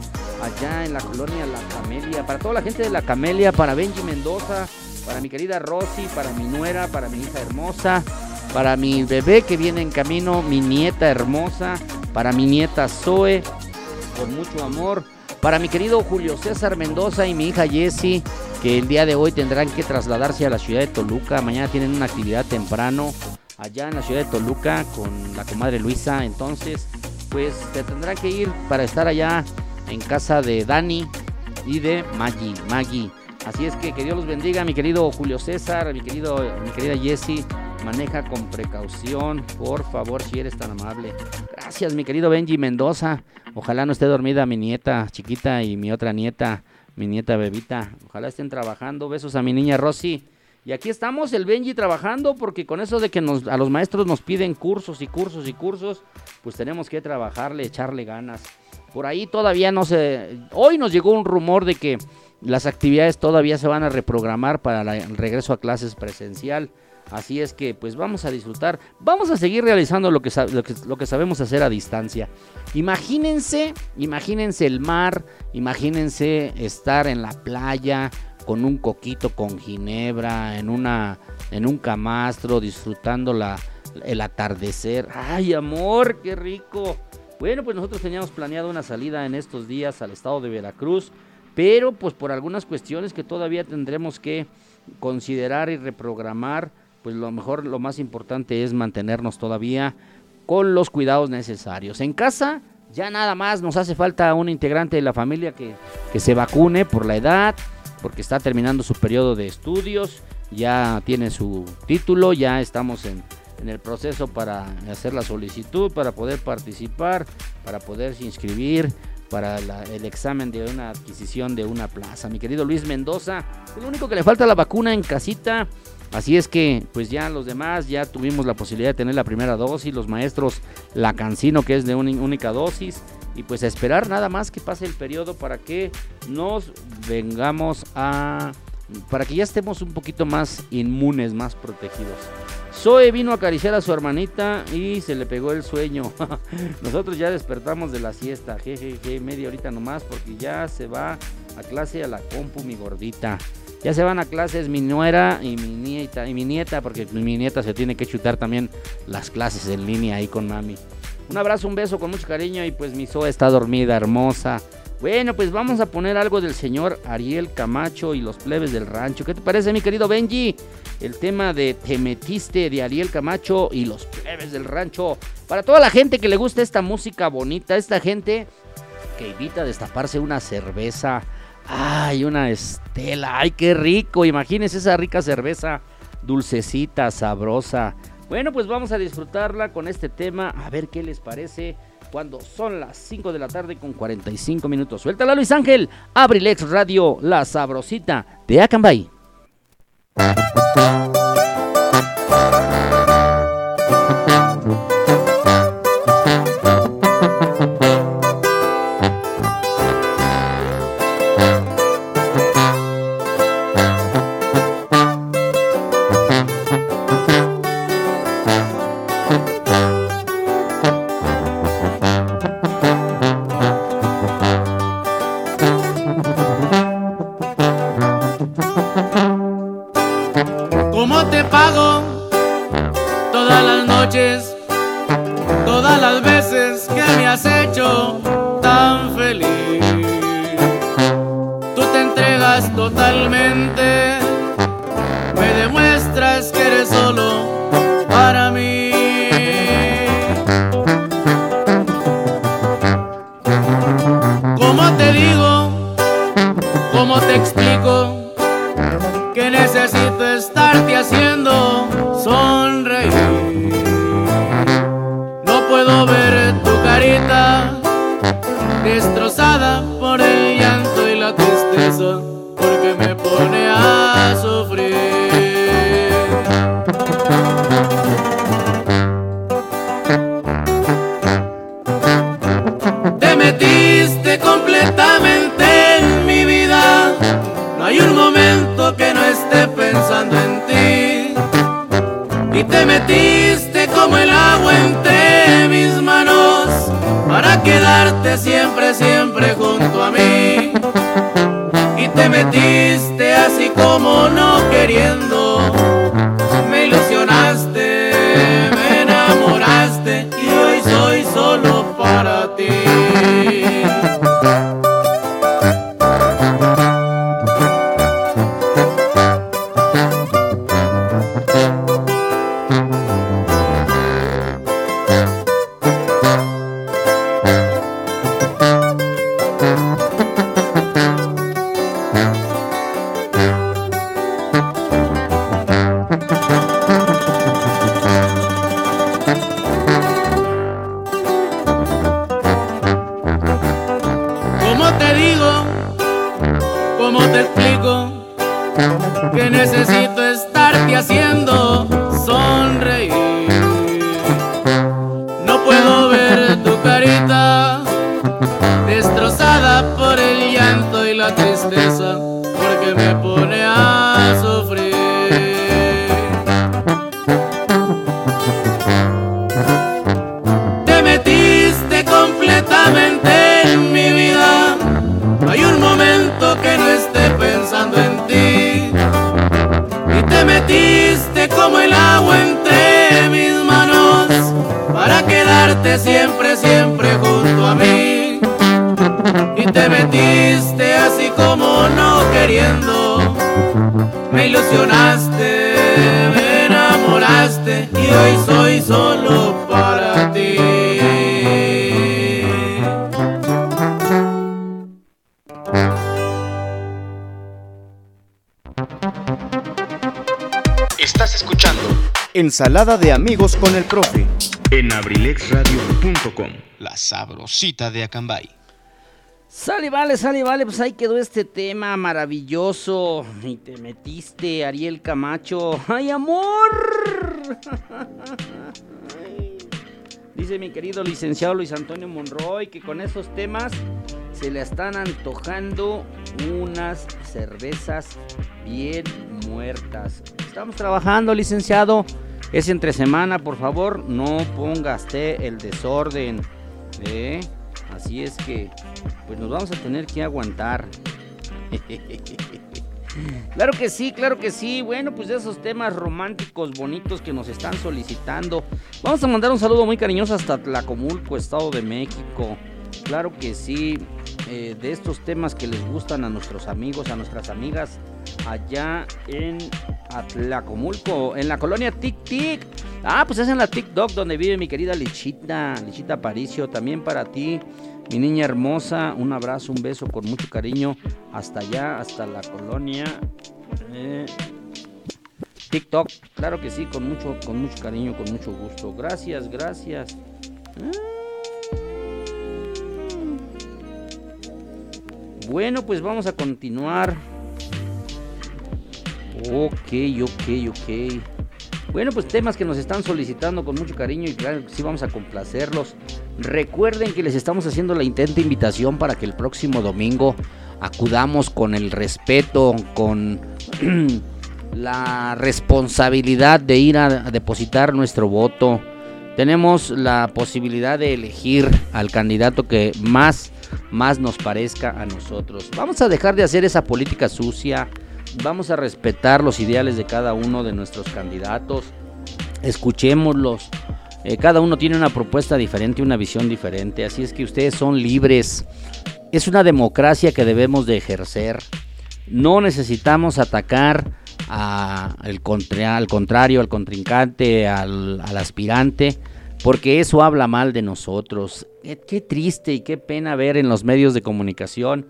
allá en la colonia La Camelia, para toda la gente de La Camelia, para Benji Mendoza, para mi querida Rosy, para mi nuera, para mi hija hermosa, para mi bebé que viene en camino, mi nieta hermosa, para mi nieta Zoe, con mucho amor, para mi querido Julio César Mendoza y mi hija Jessie, que el día de hoy tendrán que trasladarse a la ciudad de Toluca, mañana tienen una actividad temprano allá en la ciudad de Toluca con la comadre Luisa, entonces pues te tendrán que ir para estar allá en casa de Dani y de Maggie, Maggie. Así es que que Dios los bendiga, mi querido Julio César, mi querido, mi querida Jessie Maneja con precaución, por favor, si eres tan amable. Gracias, mi querido Benji Mendoza. Ojalá no esté dormida mi nieta chiquita y mi otra nieta, mi nieta bebita. Ojalá estén trabajando. Besos a mi niña Rosy. Y aquí estamos, el Benji trabajando, porque con eso de que nos, a los maestros nos piden cursos y cursos y cursos, pues tenemos que trabajarle, echarle ganas. Por ahí todavía no se... Hoy nos llegó un rumor de que las actividades todavía se van a reprogramar para el regreso a clases presencial. Así es que pues vamos a disfrutar, vamos a seguir realizando lo que, lo que, sabemos hacer a distancia. Imagínense, imagínense el mar, imagínense estar en la playa con un coquito con ginebra, en, una, en un camastro, disfrutando la, el atardecer. ¡Ay, amor, qué rico! Bueno, pues nosotros teníamos planeado una salida en estos días al estado de Veracruz, pero pues por algunas cuestiones que todavía tendremos que considerar y reprogramar, pues lo mejor, lo más importante es mantenernos todavía con los cuidados necesarios. En casa ya nada más nos hace falta un integrante de la familia que, se vacune por la edad, porque está terminando su periodo de estudios, ya tiene su título, ya estamos en, en el proceso para hacer la solicitud, para poder participar, para poderse inscribir para el examen de una adquisición de una plaza. Mi querido Luis Mendoza, lo único que le falta la vacuna en casita Así es que, pues ya los demás ya tuvimos la posibilidad de tener la primera dosis, los maestros la cancino que es de una única dosis, y pues a esperar nada más que pase el periodo para que nos vengamos a... para que ya estemos un poquito más inmunes, más protegidos. Zoe vino a acariciar a su hermanita y se le pegó el sueño. Nosotros ya despertamos de la siesta, jejeje, media horita nomás porque ya se va a clase a la compu mi gordita. Ya se van a clases mi nuera y mi nieta, y mi nieta, porque mi nieta se tiene que chutar también las clases en línea ahí con mami. Un abrazo, un beso con mucho cariño y pues mi Zoe está dormida, hermosa. Bueno, pues vamos a poner algo del señor Ariel Camacho y los plebes del rancho. ¿Qué te parece, mi querido Benji? El tema de Te metiste de Ariel Camacho y los plebes del rancho. Para toda la gente que le gusta esta música bonita, esta gente que evita destaparse una cerveza Ay, una estela. Ay, qué rico. Imagínense esa rica cerveza dulcecita, sabrosa. Bueno, pues vamos a disfrutarla con este tema. A ver qué les parece. cuando son las 5 de la tarde con 45 minutos. Suéltala Luis Ángel, Abrilex Radio, la sabrosita de Acambay. Ensalada de amigos con el profe. en abrilexradio.com. La sabrosita de Acambay. Sale, vale, sale, vale, pues ahí quedó este tema maravilloso. Y te metiste, Ariel Camacho. ¡Ay, amor! Dice mi querido licenciado Luis Antonio Monroy que con esos temas se le están antojando unas cervezas bien muertas. Estamos trabajando, licenciado. Es entre semana, por favor, no ponga usted el desorden. ¿eh? Así es que, pues nos vamos a tener que aguantar. Claro que sí, claro que sí. Bueno, pues de esos temas románticos bonitos que nos están solicitando. Vamos a mandar un saludo muy cariñoso hasta Tlacomulco, Estado de México. Claro que sí. eh, de estos temas que les gustan a nuestros amigos, a nuestras amigas allá en Atlacomulco, en la colonia Tic Tic. Ah, pues es en la Tic Dog donde vive mi querida Lichita, Lichita Aparicio, también para ti. Mi niña hermosa, un abrazo, un beso con mucho cariño. Hasta allá, hasta la colonia. Eh, TikTok, claro que sí, con mucho, con mucho cariño, con mucho gusto. Gracias, gracias. Ah. Bueno, pues vamos a continuar. Ok, ok, ok. Bueno, pues temas que nos están solicitando con mucho cariño y claro sí vamos a complacerlos. Recuerden que les estamos haciendo la intenta invitación para que el próximo domingo acudamos con el respeto, con la responsabilidad de ir a depositar nuestro voto. Tenemos la posibilidad de elegir al candidato que más, más nos parezca a nosotros. Vamos a dejar de hacer esa política sucia. Vamos a respetar los ideales de cada uno de nuestros candidatos. Escuchémoslos. Eh, cada uno tiene una propuesta diferente, una visión diferente. Así es que ustedes son libres. Es una democracia que debemos de ejercer. No necesitamos atacar al, contrario, al contrincante, al, aspirante, porque eso habla mal de nosotros. Qué, triste y qué pena ver en los medios de comunicación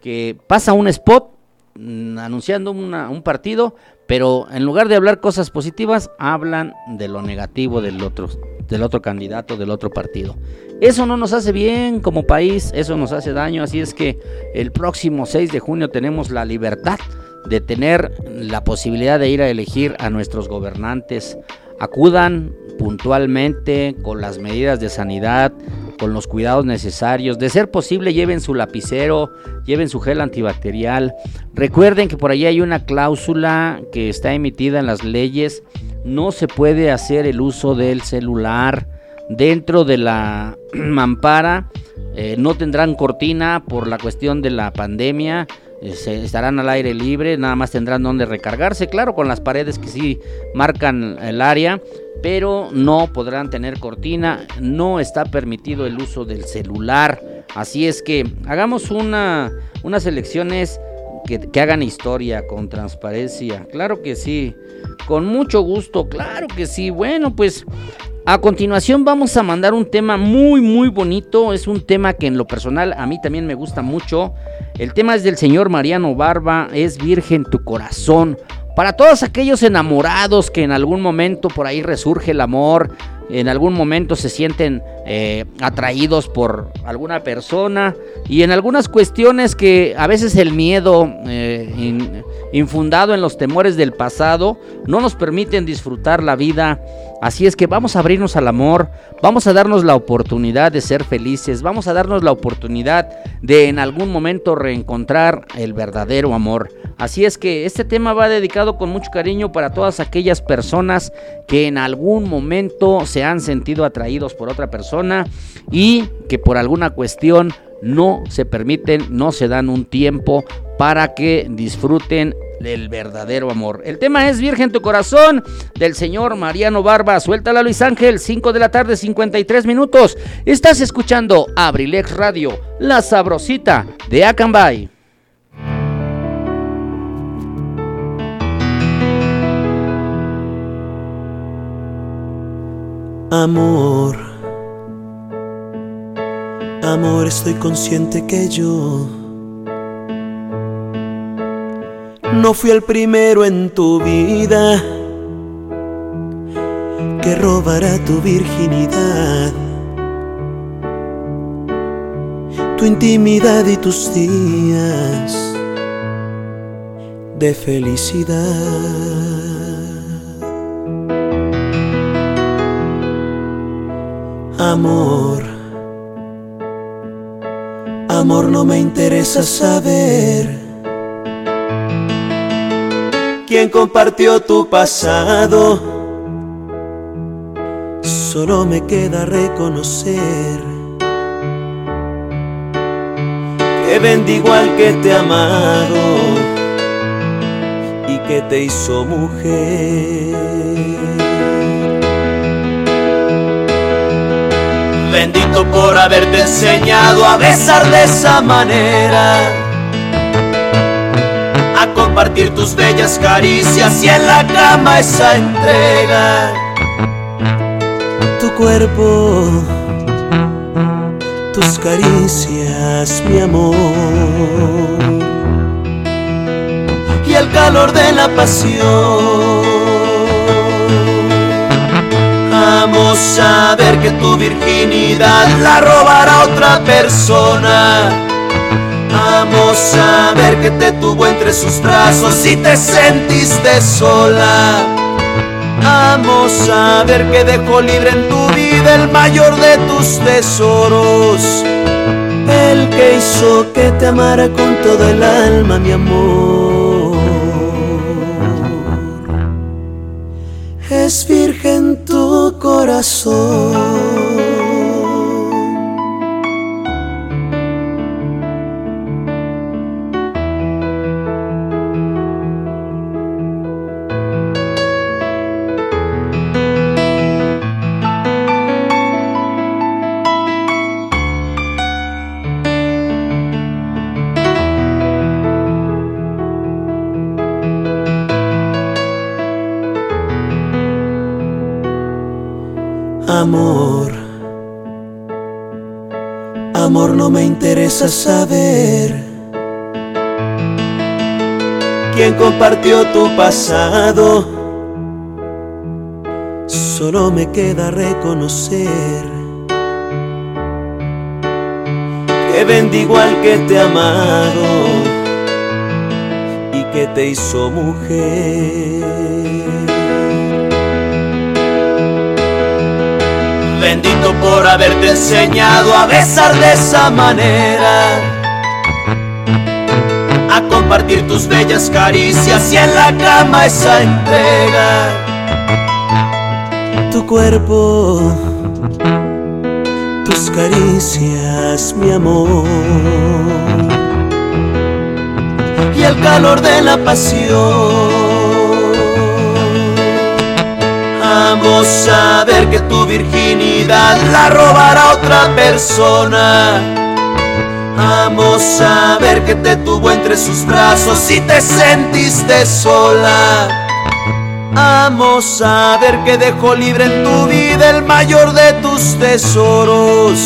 que pasa un spot mm, anunciando un partido, pero en lugar de hablar cosas positivas, hablan de lo negativo del otro, del otro candidato, del otro partido. Eso no nos hace bien como país, eso nos hace daño, así es que el próximo 6 de junio tenemos la libertad de tener la posibilidad de ir a elegir a nuestros gobernantes. Acudan puntualmente con las medidas de sanidad, con los cuidados necesarios. De ser posible, lleven su lapicero, lleven su gel antibacterial. Recuerden que por ahí hay una cláusula que está emitida en las leyes. No se puede hacer el uso del celular dentro de la mampara. Eh, no tendrán cortina por la cuestión de la pandemia. Eh, estarán al aire libre, nada más tendrán donde recargarse, claro, con las paredes que sí marcan el área, pero no podrán tener cortina, no está permitido el uso del celular, así es que hagamos una, unas elecciones que hagan historia con transparencia, claro que sí, con mucho gusto, claro que sí, bueno, pues a continuación vamos a mandar un tema muy muy bonito, es un tema que en lo personal a mí también me gusta mucho. El tema es del señor Mariano Barba, es Virgen tu corazón. Para todos aquellos enamorados que en algún momento por ahí resurge el amor, en algún momento se sienten eh, atraídos por alguna persona y en algunas cuestiones que a veces el miedo eh, infundado en los temores del pasado no nos permiten disfrutar la vida. Así es que vamos a abrirnos al amor, vamos a darnos la oportunidad de ser felices, vamos a darnos la oportunidad de en algún momento reencontrar el verdadero amor. Así es que este tema va dedicado con mucho cariño para todas aquellas personas que en algún momento se han sentido atraídos por otra persona y que por alguna cuestión no se permiten, no se dan un tiempo para que disfruten del verdadero amor. El tema es Virgen tu corazón del señor Mariano Barba. Suéltala Luis Ángel, 5 de la tarde, 53 minutos. Estás escuchando Abrilex Radio, la sabrosita de Acambay. Amor, amor, estoy consciente que yo no fui el primero en tu vida que robará tu virginidad, tu intimidad y tus días de felicidad. Amor, amor no me interesa saber quién compartió tu pasado. Solo me queda reconocer que bendigo al que te ha amado y que te hizo mujer. Bendito por haberte enseñado a besar de esa manera. A compartir tus bellas caricias y en la cama esa entrega. Tu cuerpo, tus caricias, mi amor. Y el calor de la pasión Vamos a ver que tu virginidad la robará otra persona Amo saber que te tuvo entre sus brazos y te sentiste sola. Amo saber que dejó libre en tu vida el mayor de tus tesoros. El que hizo que te amara con todo el alma, mi amor. Es virgen corazón. Interesa saber quién compartió tu pasado. Solo me queda reconocer que bendigo al que te ha amado y que te hizo mujer. Bendito por haberte enseñado a besar de esa manera. A compartir tus bellas caricias y en la cama esa entrega. Tu cuerpo, tus caricias, mi amor. Y el calor de la pasión Amo saber que tu virginidad la robará otra persona. Amo saber que te tuvo entre sus brazos y te sentiste sola. Amo saber que dejó libre en tu vida el mayor de tus tesoros.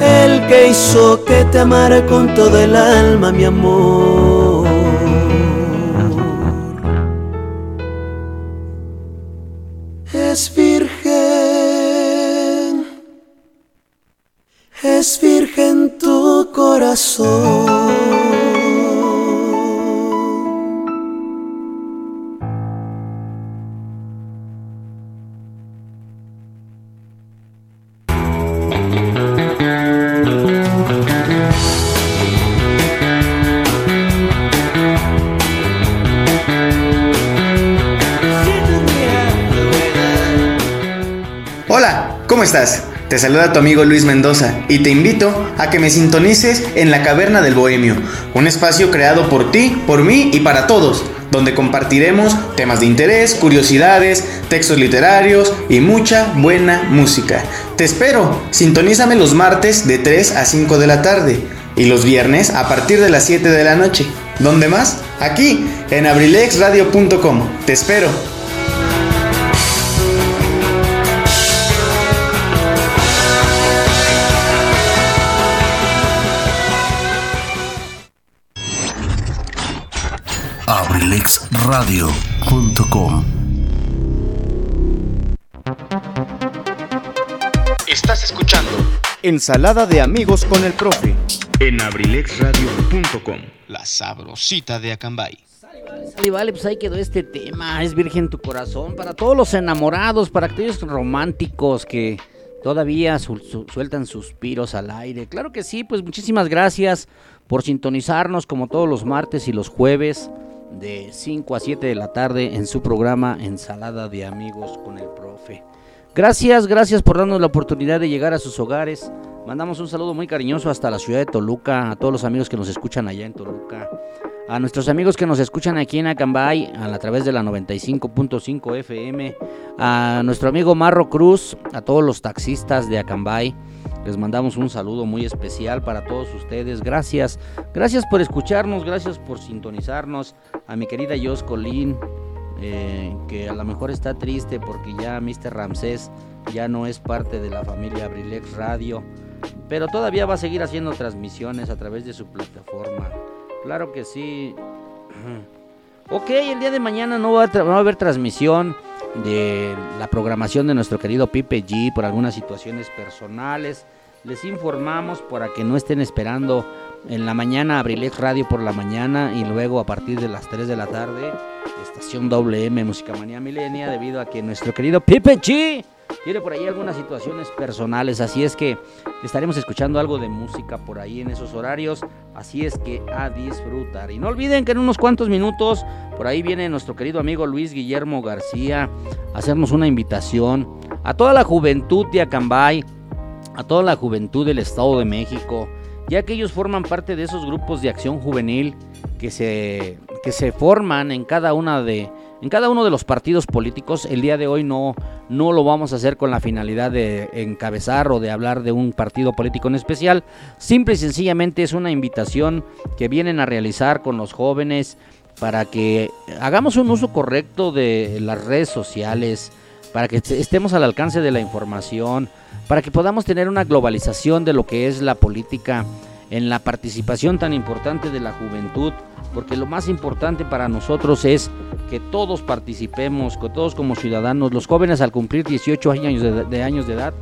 El que hizo que te amara con todo el alma, mi amor. Te saluda tu amigo Luis Mendoza y te invito a que me sintonices en la Caverna del Bohemio, un espacio creado por ti, por mí y para todos, donde compartiremos temas de interés, curiosidades, textos literarios y mucha buena música. Te espero, sintonízame los martes de 3 a 5 de la tarde y los viernes a partir de las 7 de la noche. ¿Dónde más? Aquí, en abrilexradio.com. Te espero. radio.com Estás escuchando Ensalada de amigos con el profe en abrilexradio.com, la sabrosita de Acambay. Sale, vale, pues ahí quedó este tema. Es virgen tu corazón. Para todos los enamorados, para aquellos románticos que todavía sueltan suspiros al aire. Claro que sí, pues muchísimas gracias por sintonizarnos como todos los martes y los jueves de 5 a 7 de la tarde en su programa Ensalada de Amigos con el Profe. Gracias, gracias por darnos la oportunidad de llegar a sus hogares. Mandamos un saludo muy cariñoso hasta la ciudad de Toluca, a todos los amigos que nos escuchan allá en Toluca, a nuestros amigos que nos escuchan aquí en Acambay a, través de la 95.5 FM, a nuestro amigo Marro Cruz, a todos los taxistas de Acambay les mandamos un saludo muy especial para todos ustedes. Gracias, gracias por escucharnos, gracias por sintonizarnos. A mi querida Jos Colín, eh, que a lo mejor está triste porque ya Mr. Ramsés ya no es parte de la familia Abrilex Radio, pero todavía va a seguir haciendo transmisiones a través de su plataforma. Claro que sí. Ok, el día de mañana no va a, no va a haber transmisión de la programación de nuestro querido Pipe G por algunas situaciones personales les informamos para que no estén esperando En la mañana Abrilex Radio por la mañana y luego a partir de las 3 de la tarde estación WM Música Manía Milenia debido a que nuestro querido Pipe Chi tiene por ahí algunas situaciones personales, así es que estaremos escuchando algo de música por ahí en esos horarios, así es que a disfrutar. Y no olviden que en unos cuantos minutos por ahí viene nuestro querido amigo Luis Guillermo García a hacernos una invitación a toda la juventud de Acambay, a toda la juventud del Estado de México, ya que ellos forman parte de esos grupos de acción juvenil que se, que se forman en cada una de en cada uno de los partidos políticos. El día de hoy no, no lo vamos a hacer con la finalidad de encabezar o de hablar de un partido político en especial. Simple y sencillamente es una invitación que vienen a realizar con los jóvenes para que hagamos un uso correcto de las redes sociales, para que estemos al alcance de la información, para que podamos tener una globalización de lo que es la política en la participación tan importante de la juventud, porque lo más importante para nosotros es que todos participemos, todos como ciudadanos, los jóvenes al cumplir 18 años de, años de edad,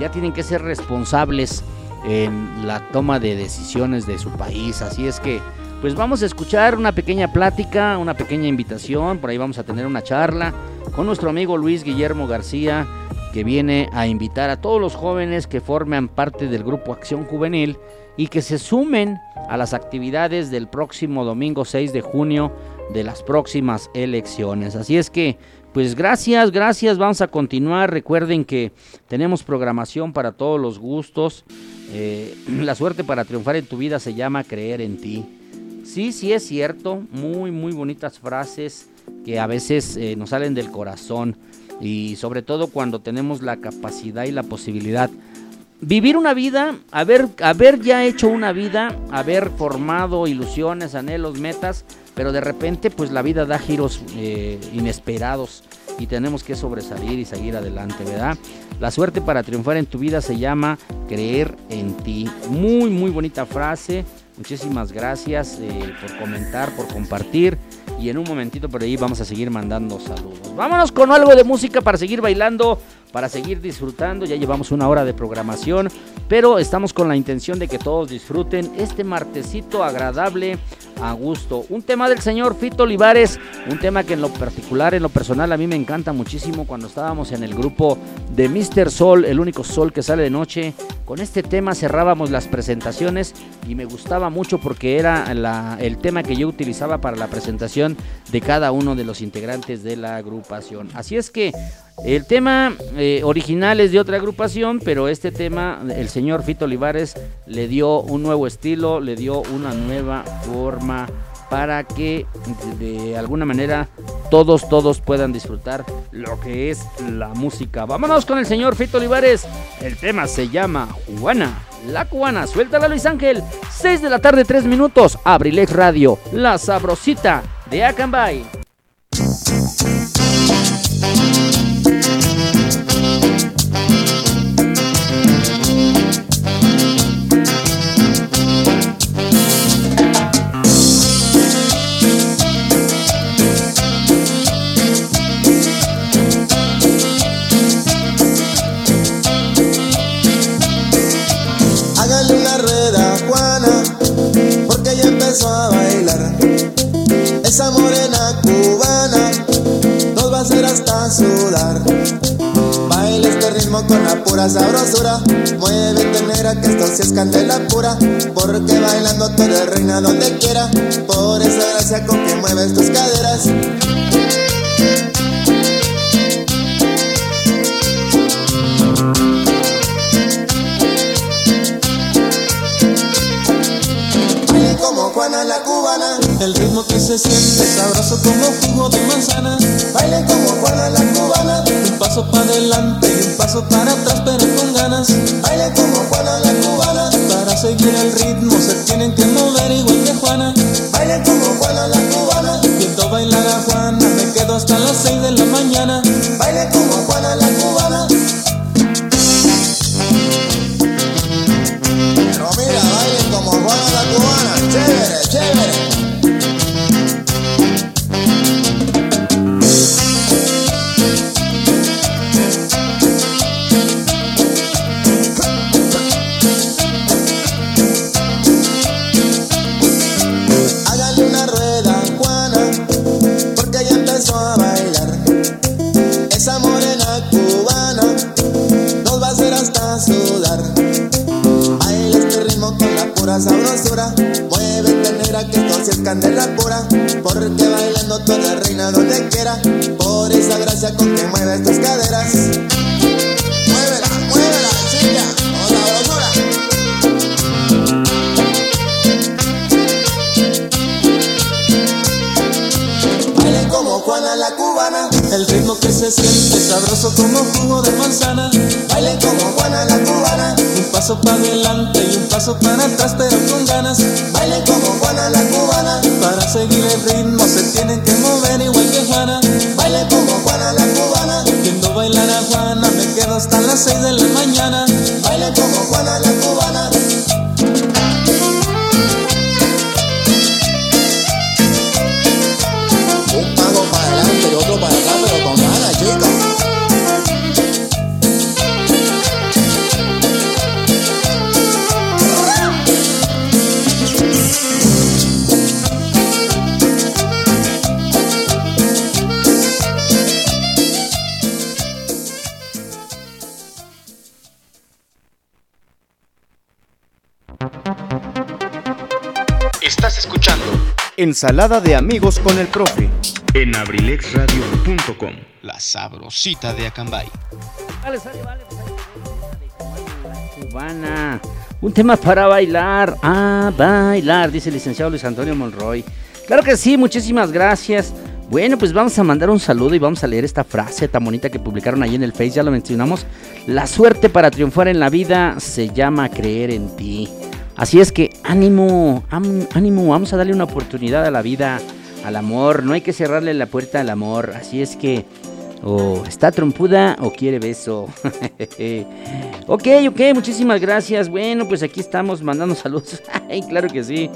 ya tienen que ser responsables en la toma de decisiones de su país. Así es que, pues vamos a escuchar una pequeña plática, una pequeña invitación, por ahí vamos a tener una charla con nuestro amigo Luis Guillermo García, que viene a invitar a todos los jóvenes que forman parte del grupo Acción Juvenil y que se sumen a las actividades del próximo domingo 6 de junio de las próximas elecciones. Así es que, pues gracias, gracias, vamos a continuar. Recuerden que tenemos programación para todos los gustos. Eh, la suerte para triunfar en tu vida se llama creer en ti. Sí, sí es cierto, muy, muy bonitas frases que a veces eh, nos salen del corazón y sobre todo cuando tenemos la capacidad y la posibilidad vivir una vida, haber, haber ya hecho una vida, haber formado ilusiones, anhelos, metas, pero de repente pues la vida da giros eh, inesperados y tenemos que sobresalir y seguir adelante, ¿verdad? La suerte para triunfar en tu vida se llama creer en ti. Muy, muy bonita frase. Muchísimas gracias eh, por comentar, por compartir. Y en un momentito por ahí vamos a seguir mandando saludos. Vámonos con algo de música para seguir bailando para seguir disfrutando. Ya llevamos una hora de programación, pero estamos con la intención de que todos disfruten este martesito agradable a gusto. Un tema del señor Fito Olivares, un tema que en lo particular, en lo personal, a mí me encanta muchísimo cuando estábamos en el grupo de Mr. Sol, el único sol que sale de noche. Con este tema cerrábamos las presentaciones y me gustaba mucho porque era el tema que yo utilizaba para la presentación de cada uno de los integrantes de la agrupación. Así es que el tema eh, original es de otra agrupación, pero este tema el señor Fito Olivares le dio un nuevo estilo, le dio una nueva forma para que de alguna manera todos, todos puedan disfrutar lo que es la música. Vámonos con el señor Fito Olivares. El tema se llama Juana, la cubana. Suéltala Luis Ángel. 6 de la tarde, 3 minutos. Abrilex Radio, la sabrosita de Acambay. Sudar. Baila este ritmo con la pura sabrosura. Muévete negra que esto sí es candela pura. Porque bailando tú eres reina donde quiera. Por esa gracia con que mueves tus caderas. Juana la cubana. El ritmo que se siente sabroso como jugo de manzana. Baile como Juana la cubana. Un paso para adelante y un paso para atrás, pero con ganas. Baile como Juana la cubana. Para seguir el ritmo se tienen que mover igual que Juana. Baile como Juana la cubana. Viendo bailar a Juana, me quedo hasta las 6 de la mañana. Para adelante y un paso para atrás, pero con ganas. Ensalada de amigos con el profe. en abrilexradio.com. La sabrosita de Acambay. Vale, sale, vale, pues Cubana. Un tema para bailar. Ah, bailar, dice el licenciado Luis Antonio Monroy. Claro que sí, muchísimas gracias. Bueno, pues vamos a mandar un saludo y vamos a leer esta frase tan bonita que publicaron ahí en el Face, ya lo mencionamos. La suerte para triunfar en la vida se llama creer en ti. Así es que ánimo, ánimo, vamos a darle una oportunidad a la vida, al amor. No hay que cerrarle la puerta al amor. Así es que o está trompuda o quiere beso. ok, ok, muchísimas gracias. Bueno, pues aquí estamos mandando saludos. Ay, claro que sí.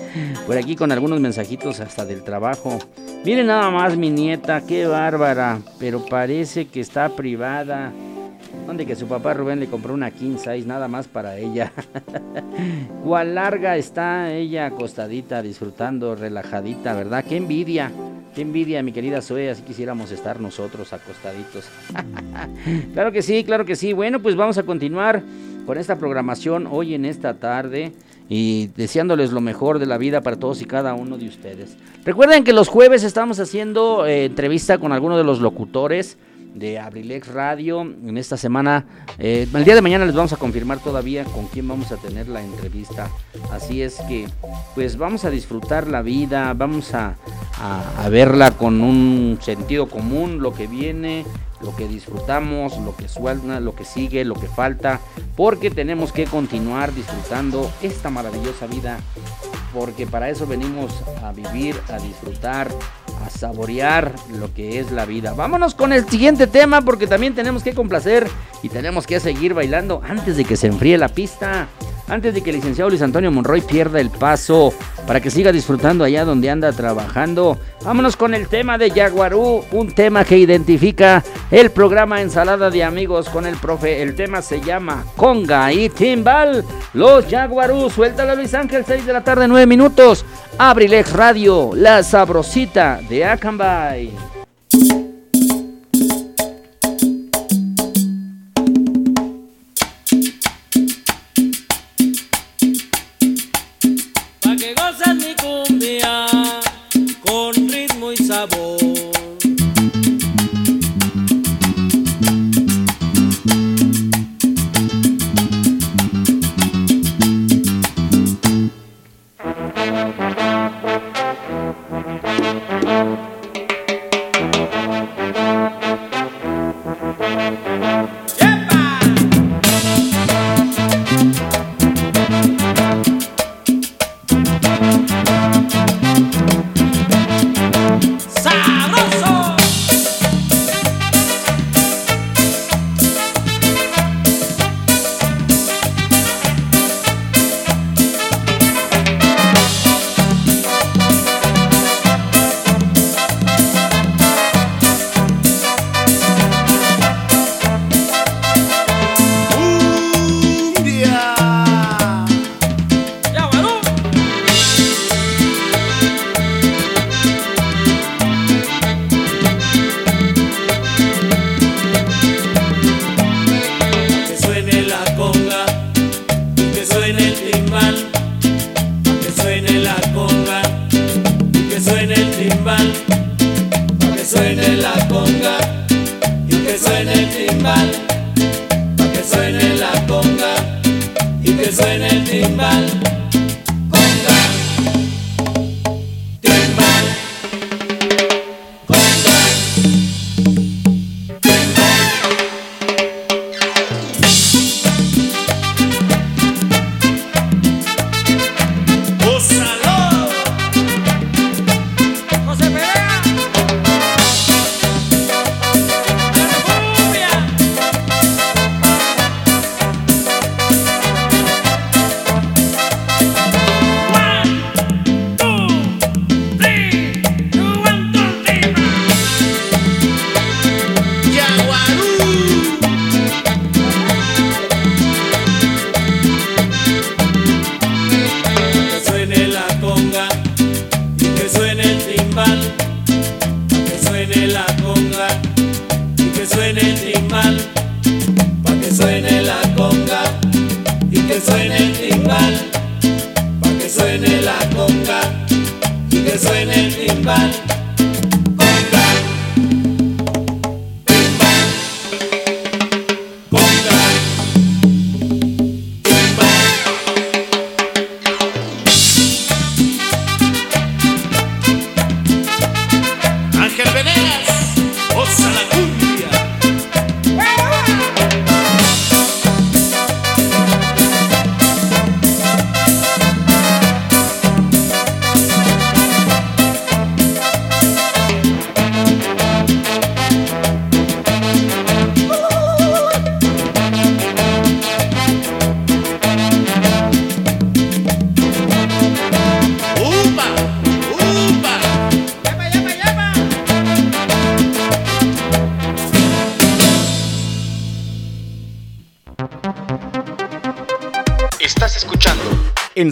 Por aquí con algunos mensajitos hasta del trabajo. Miren nada más mi nieta, qué bárbara. Pero parece que está privada. Donde que su papá Rubén le compró una king size nada más para ella. Cuál larga está ella acostadita, disfrutando, relajadita, ¿verdad? Qué envidia, qué envidia, mi querida Zoe, así quisiéramos estar nosotros acostaditos. claro que sí, claro que sí. Bueno, pues vamos a continuar con esta programación hoy en esta tarde y deseándoles lo mejor de la vida para todos y cada uno de ustedes. Recuerden que los jueves estamos haciendo eh, entrevista con algunos de los locutores de Abrilex Radio. En esta semana, eh, el día de mañana les vamos a confirmar todavía con quién vamos a tener la entrevista. Así es que, pues vamos a disfrutar la vida, vamos a, a- verla con un sentido común, lo que viene, lo que disfrutamos, lo que suena, lo que sigue, lo que falta, porque tenemos que continuar disfrutando esta maravillosa vida porque para eso venimos a vivir, a disfrutar, a saborear lo que es la vida. Vámonos con el siguiente tema porque también tenemos que complacer y tenemos que seguir bailando antes de que se enfríe la pista. Antes de que el licenciado Luis Antonio Monroy pierda el paso para que siga disfrutando allá donde anda trabajando. Vámonos con el tema de Yaguarú, un tema que identifica el programa Ensalada de Amigos con el profe. El tema se llama Conga y Timbal. Los Yaguarú, suéltalo Luis Ángel, 6 de la tarde, 9 minutos. Abrilex Radio, la sabrosita de Acambay.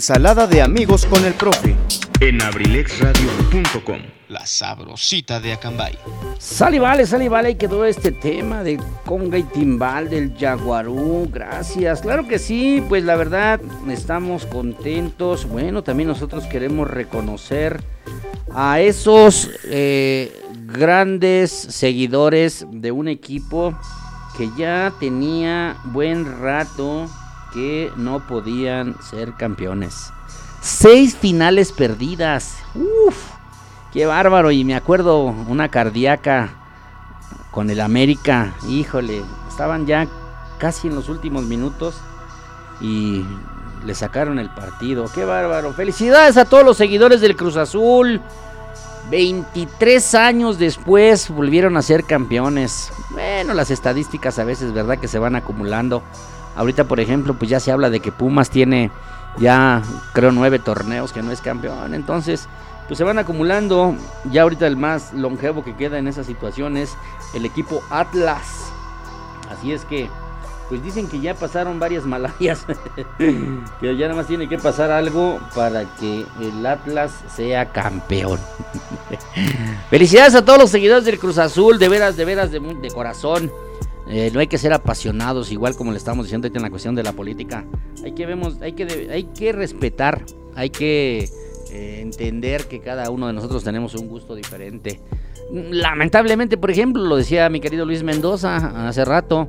Ensalada de amigos con el profe. en abrilexradio.com. La sabrosita de Acambay. Sale y vale, sale y vale, y quedó este tema de conga y timbal del jaguarú. Gracias, claro que sí, pues la verdad estamos contentos. Bueno, también nosotros queremos reconocer a esos eh, grandes seguidores de un equipo que ya tenía buen rato que no podían ser campeones. Seis finales perdidas. Uf, qué bárbaro. Y me acuerdo una cardíaca con el América. Híjole, estaban ya casi en los últimos minutos y le sacaron el partido. Qué bárbaro. Felicidades a todos los seguidores del Cruz Azul. 23 años después volvieron a ser campeones. Bueno, las estadísticas a veces, ¿verdad? Que se van acumulando. Ahorita, por ejemplo, pues ya se habla de que Pumas tiene ya, creo, nueve torneos que no es campeón. Entonces, pues se van acumulando. Ya ahorita el más longevo que queda en esa situación es el equipo Atlas. Así es que, pues dicen que ya pasaron varias malarias. que ya nada más tiene que pasar algo para que el Atlas sea campeón. Felicidades a todos los seguidores del Cruz Azul, de veras, de veras, de corazón. Eh, no hay que ser apasionados, igual como le estamos diciendo en la cuestión de la política. Hay que, vemos, hay que, hay que respetar, hay que eh, entender que cada uno de nosotros tenemos un gusto diferente. Lamentablemente, por ejemplo, lo decía mi querido Luis Mendoza hace rato,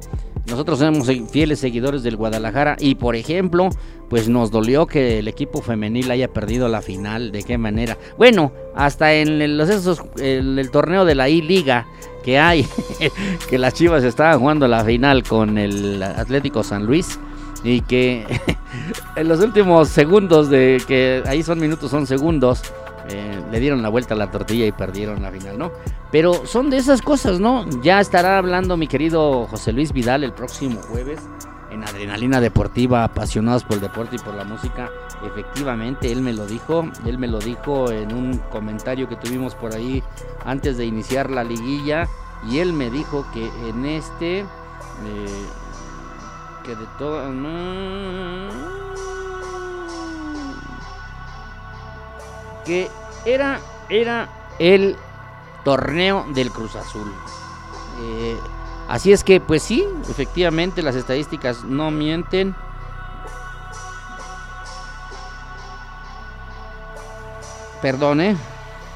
nosotros somos fieles seguidores del Guadalajara y, por ejemplo, pues nos dolió que el equipo femenil haya perdido la final. ¿De qué manera? Bueno, hasta en los esos, el, el torneo de la I-Liga que hay, que las Chivas estaban jugando la final con el Atlético San Luis y que en los últimos segundos de que ahí son minutos, son segundos, eh, le dieron la vuelta a la tortilla y perdieron la final, ¿no? Pero son de esas cosas, ¿no? Ya estará hablando mi querido José Luis Vidal el próximo jueves en Adrenalina Deportiva, apasionados por el deporte y por la música. Efectivamente, él me lo dijo, él me lo dijo en un comentario que tuvimos por ahí antes de iniciar la liguilla y él me dijo que en este... eh, que de todo... que era, era el torneo del Cruz Azul. Eh, así es que, pues sí, efectivamente las estadísticas no mienten. Perdón, ¿eh?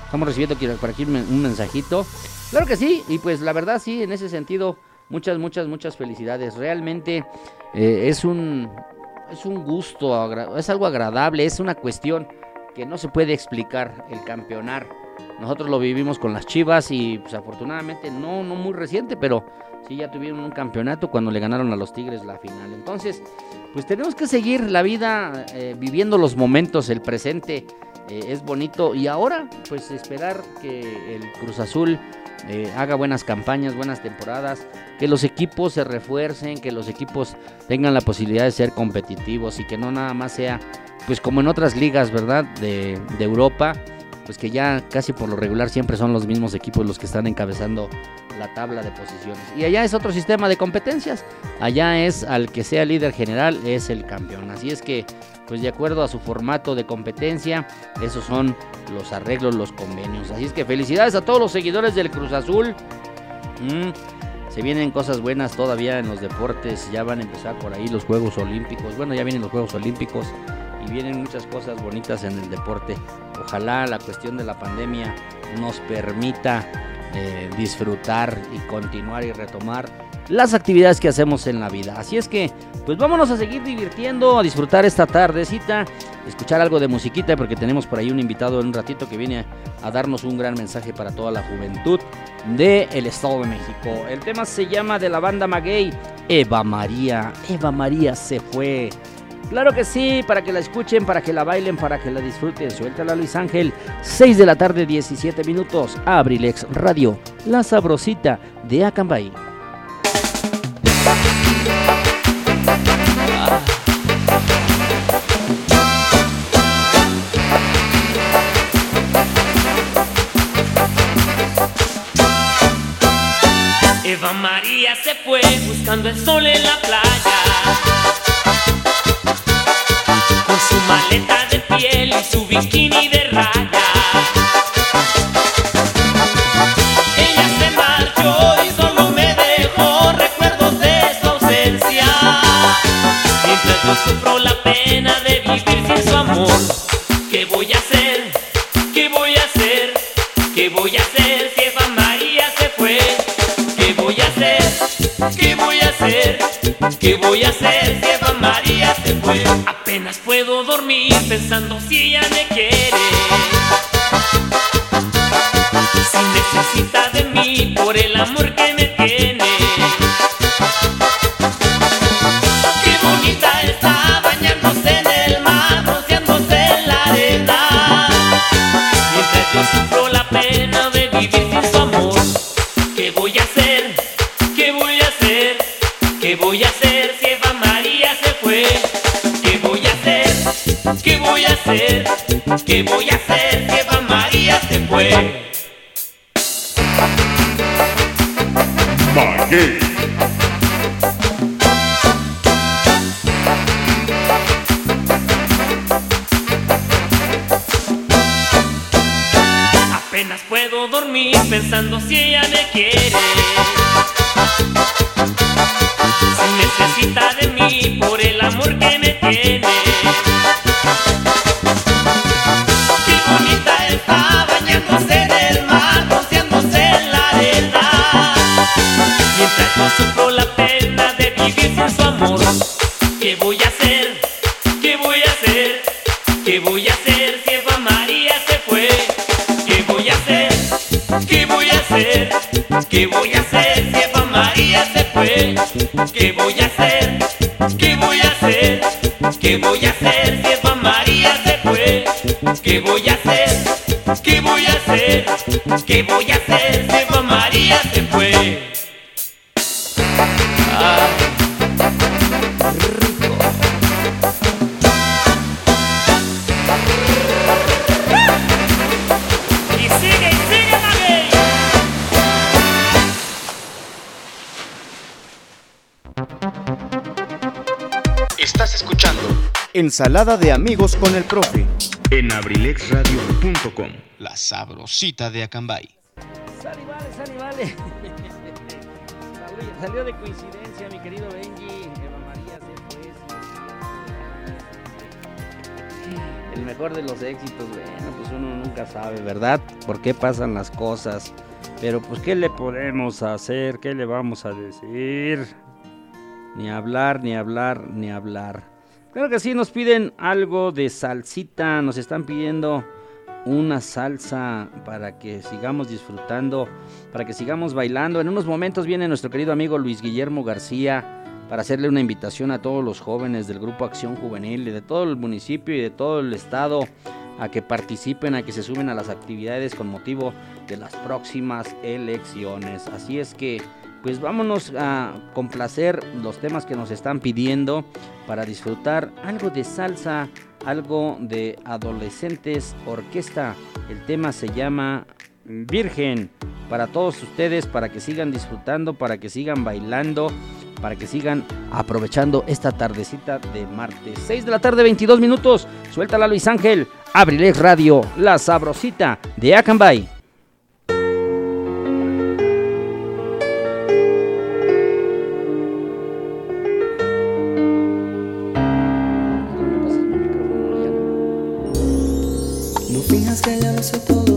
Estamos recibiendo por aquí un mensajito. Claro que sí, y pues la verdad sí, en ese sentido, muchas, muchas, muchas felicidades. Realmente eh, es un es un gusto, es algo agradable, es una cuestión que no se puede explicar el campeonar. Nosotros lo vivimos con las Chivas y pues afortunadamente no, no muy reciente, pero sí ya tuvieron un campeonato cuando le ganaron a los Tigres la final. Entonces, pues tenemos que seguir la vida eh, viviendo los momentos, el presente eh, es bonito y ahora pues esperar que el Cruz Azul eh, haga buenas campañas, buenas temporadas, que los equipos se refuercen, que los equipos tengan la posibilidad de ser competitivos y que no nada más sea pues como en otras ligas, ¿verdad? De, de Europa, pues que ya casi por lo regular siempre son los mismos equipos los que están encabezando la tabla de posiciones. Y allá es otro sistema de competencias. Allá es al que sea líder general es el campeón. Así es que, pues de acuerdo a su formato de competencia, esos son los arreglos, los convenios. Así es que felicidades a todos los seguidores del Cruz Azul. Mm, se vienen cosas buenas todavía en los deportes. Ya van a empezar por ahí los Juegos Olímpicos. Bueno, ya vienen los Juegos Olímpicos y vienen muchas cosas bonitas en el deporte. Ojalá la cuestión de la pandemia nos permita eh, disfrutar y continuar y retomar las actividades que hacemos en la vida. Así es que, pues vámonos a seguir divirtiendo, a disfrutar esta tardecita, escuchar algo de musiquita, porque tenemos por ahí un invitado en un ratito que viene a darnos un gran mensaje para toda la juventud del el Estado de México. El tema se llama de la banda Maguey, Eva María. Eva María se fue. Claro que sí, para que la escuchen, para que la bailen, para que la disfruten. Suéltala Luis Ángel, 6 de la tarde, 17 minutos. Abrilex Radio, la sabrosita de Acambay. Se fue buscando el sol en la playa su maleta de piel y su bikini de raya. Ella se marchó y solo me dejó recuerdos de su ausencia. Mientras yo sufro la pena de vivir sin su amor. ¿Qué voy a hacer? ¿Qué voy a hacer? ¿Qué voy a hacer ¿Qué voy a hacer? ¿Qué voy a hacer si Eva María se fue? Apenas puedo dormir pensando si ella me quiere. Si necesita de mí por el amor que me tiene. ¿Qué voy a hacer si Eva María se fue? Apenas puedo dormir pensando si ella me quiere. Si necesita de mí por el amor que me tiene. ¿Qué voy a hacer si Eva María se fue? ¿Qué voy a hacer? ¿Qué voy a hacer? ¿Qué voy a hacer si Eva María se fue? Ensalada de amigos con el profe. En abrilexradio.com, la sabrosita de Acambay. Sale, vale, sale, vale. Salió- de coincidencia, mi querido Benji. Eva María se fue. El mejor de los éxitos, bueno, pues uno nunca sabe, ¿verdad? ¿Por qué pasan las cosas? Pero pues, ¿qué le podemos hacer? ¿Qué le vamos a decir? Ni hablar, ni hablar, ni hablar. Claro que sí, nos piden algo de salsita, nos están pidiendo una salsa para que sigamos disfrutando, para que sigamos bailando. En unos momentos viene nuestro querido amigo Luis Guillermo García para hacerle una invitación a todos los jóvenes del Grupo Acción Juvenil, de todo el municipio y de todo el estado, a que participen, a que se sumen a las actividades con motivo de las próximas elecciones. Así es que pues vámonos a complacer los temas que nos están pidiendo para disfrutar algo de salsa, algo de adolescentes orquesta. El tema se llama Virgen. Para todos ustedes, para que sigan disfrutando, para que sigan bailando, para que sigan aprovechando esta tardecita de martes. 6 de la tarde, 22 minutos. Suéltala Luis Ángel. Abrilex Radio, la sabrosita de Acambay. desde el oso todo.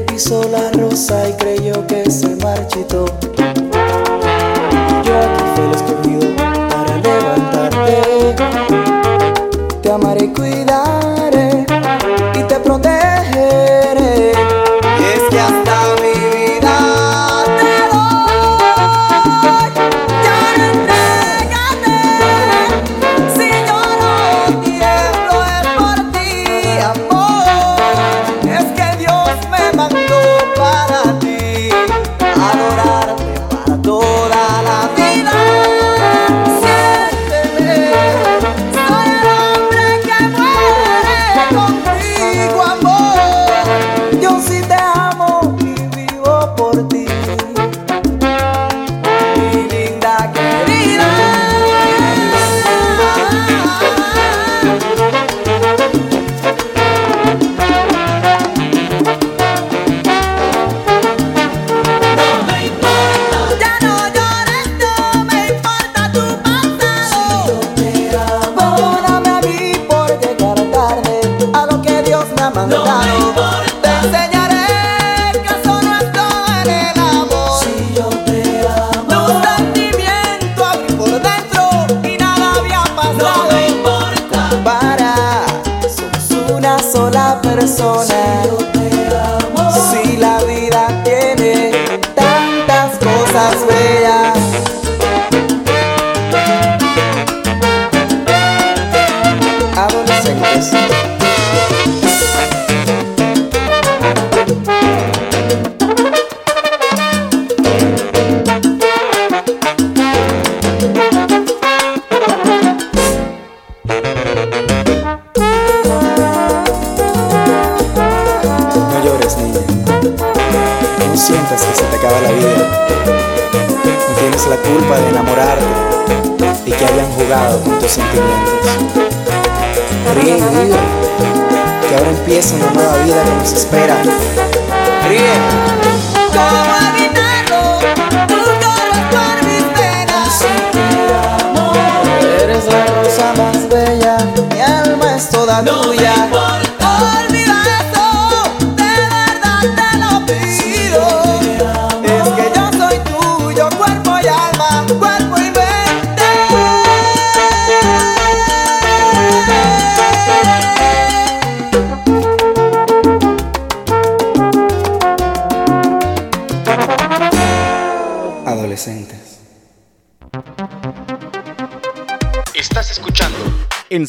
le pisó la rosa y creyó que se marchitó.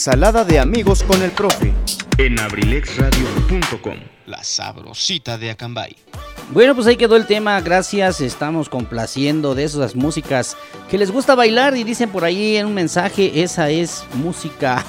Ensalada de amigos con el profe. En abrilexradio.com, la sabrosita de Acambay. Bueno, pues ahí quedó el tema, gracias, estamos complaciendo de esas músicas que les gusta bailar y dicen por ahí en un mensaje, esa es música.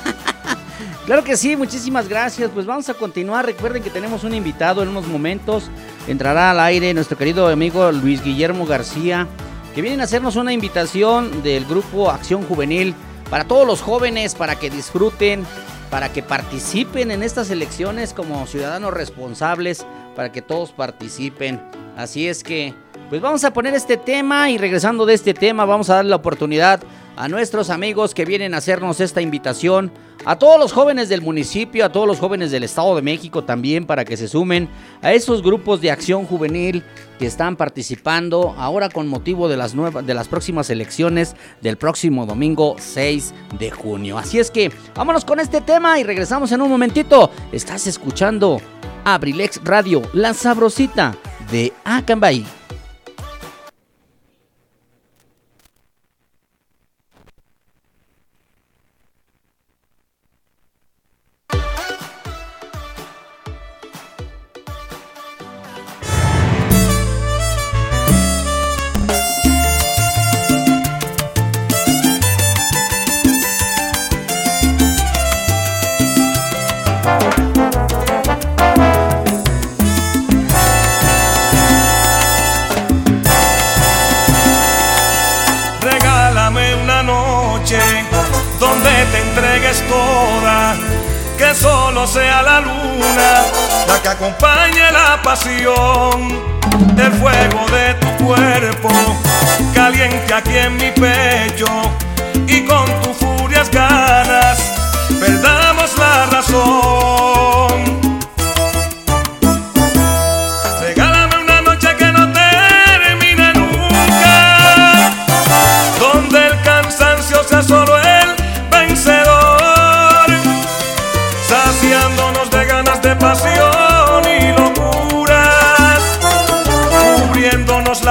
claro que sí, muchísimas gracias, pues vamos a continuar, recuerden que tenemos un invitado en unos momentos, entrará al aire nuestro querido amigo Luis Guillermo García, que vienen a hacernos una invitación del grupo Acción Juvenil para todos los jóvenes, para que disfruten, para que participen en estas elecciones como ciudadanos responsables, para que todos participen. Así es que, pues vamos a poner este tema y regresando de este tema vamos a dar la oportunidad a nuestros amigos que vienen a hacernos esta invitación, a todos los jóvenes del municipio, a todos los jóvenes del Estado de México también para que se sumen a esos grupos de acción juvenil que están participando ahora con motivo de las nuevas de las próximas elecciones del próximo domingo 6 de junio. Así es que vámonos con este tema y regresamos en un momentito. Estás escuchando Abrilex Radio, la sabrosita de Acambay.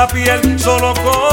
La piel solo con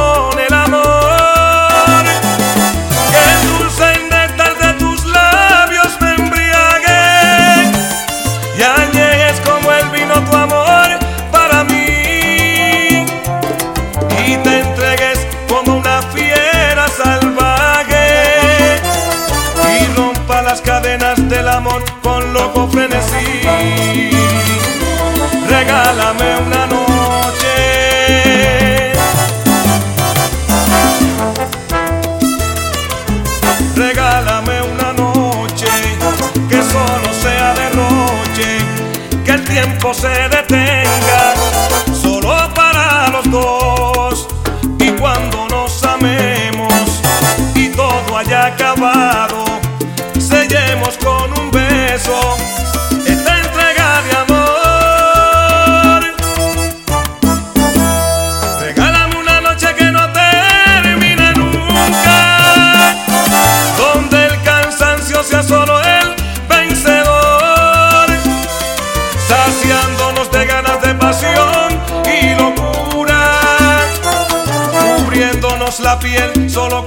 piel solo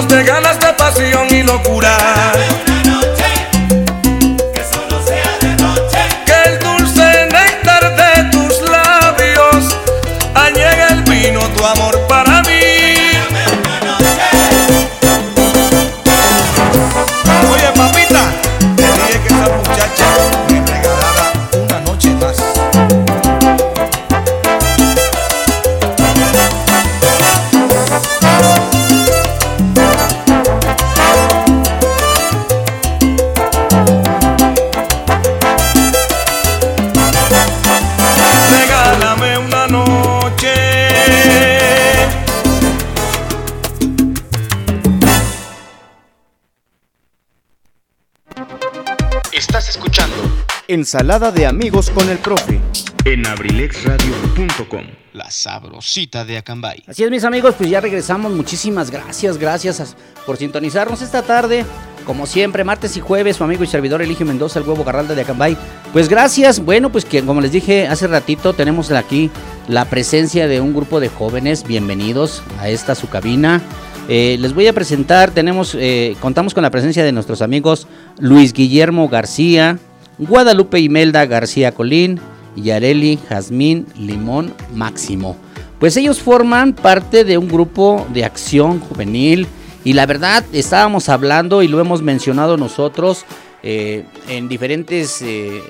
llenos de ganas de pasión y locura. Ensalada de amigos con el profe. En abrilexradio.com, la sabrosita de Acambay. Así es, mis amigos, pues ya regresamos. Muchísimas gracias, gracias por sintonizarnos esta tarde. Como siempre, martes y jueves, su amigo y servidor Eligio Mendoza, el huevo Garralda de Acambay. Pues gracias. Bueno, pues que como les dije hace ratito, tenemos aquí la presencia de un grupo de jóvenes. Bienvenidos a esta su cabina. Eh, les voy a presentar, tenemos, eh, contamos con la presencia de nuestros amigos Luis Guillermo García, Guadalupe Imelda García Colín y Areli Jazmín Limón Máximo. Pues ellos forman parte de un grupo de acción juvenil y la verdad estábamos hablando y lo hemos mencionado nosotros eh, en diferentes eh,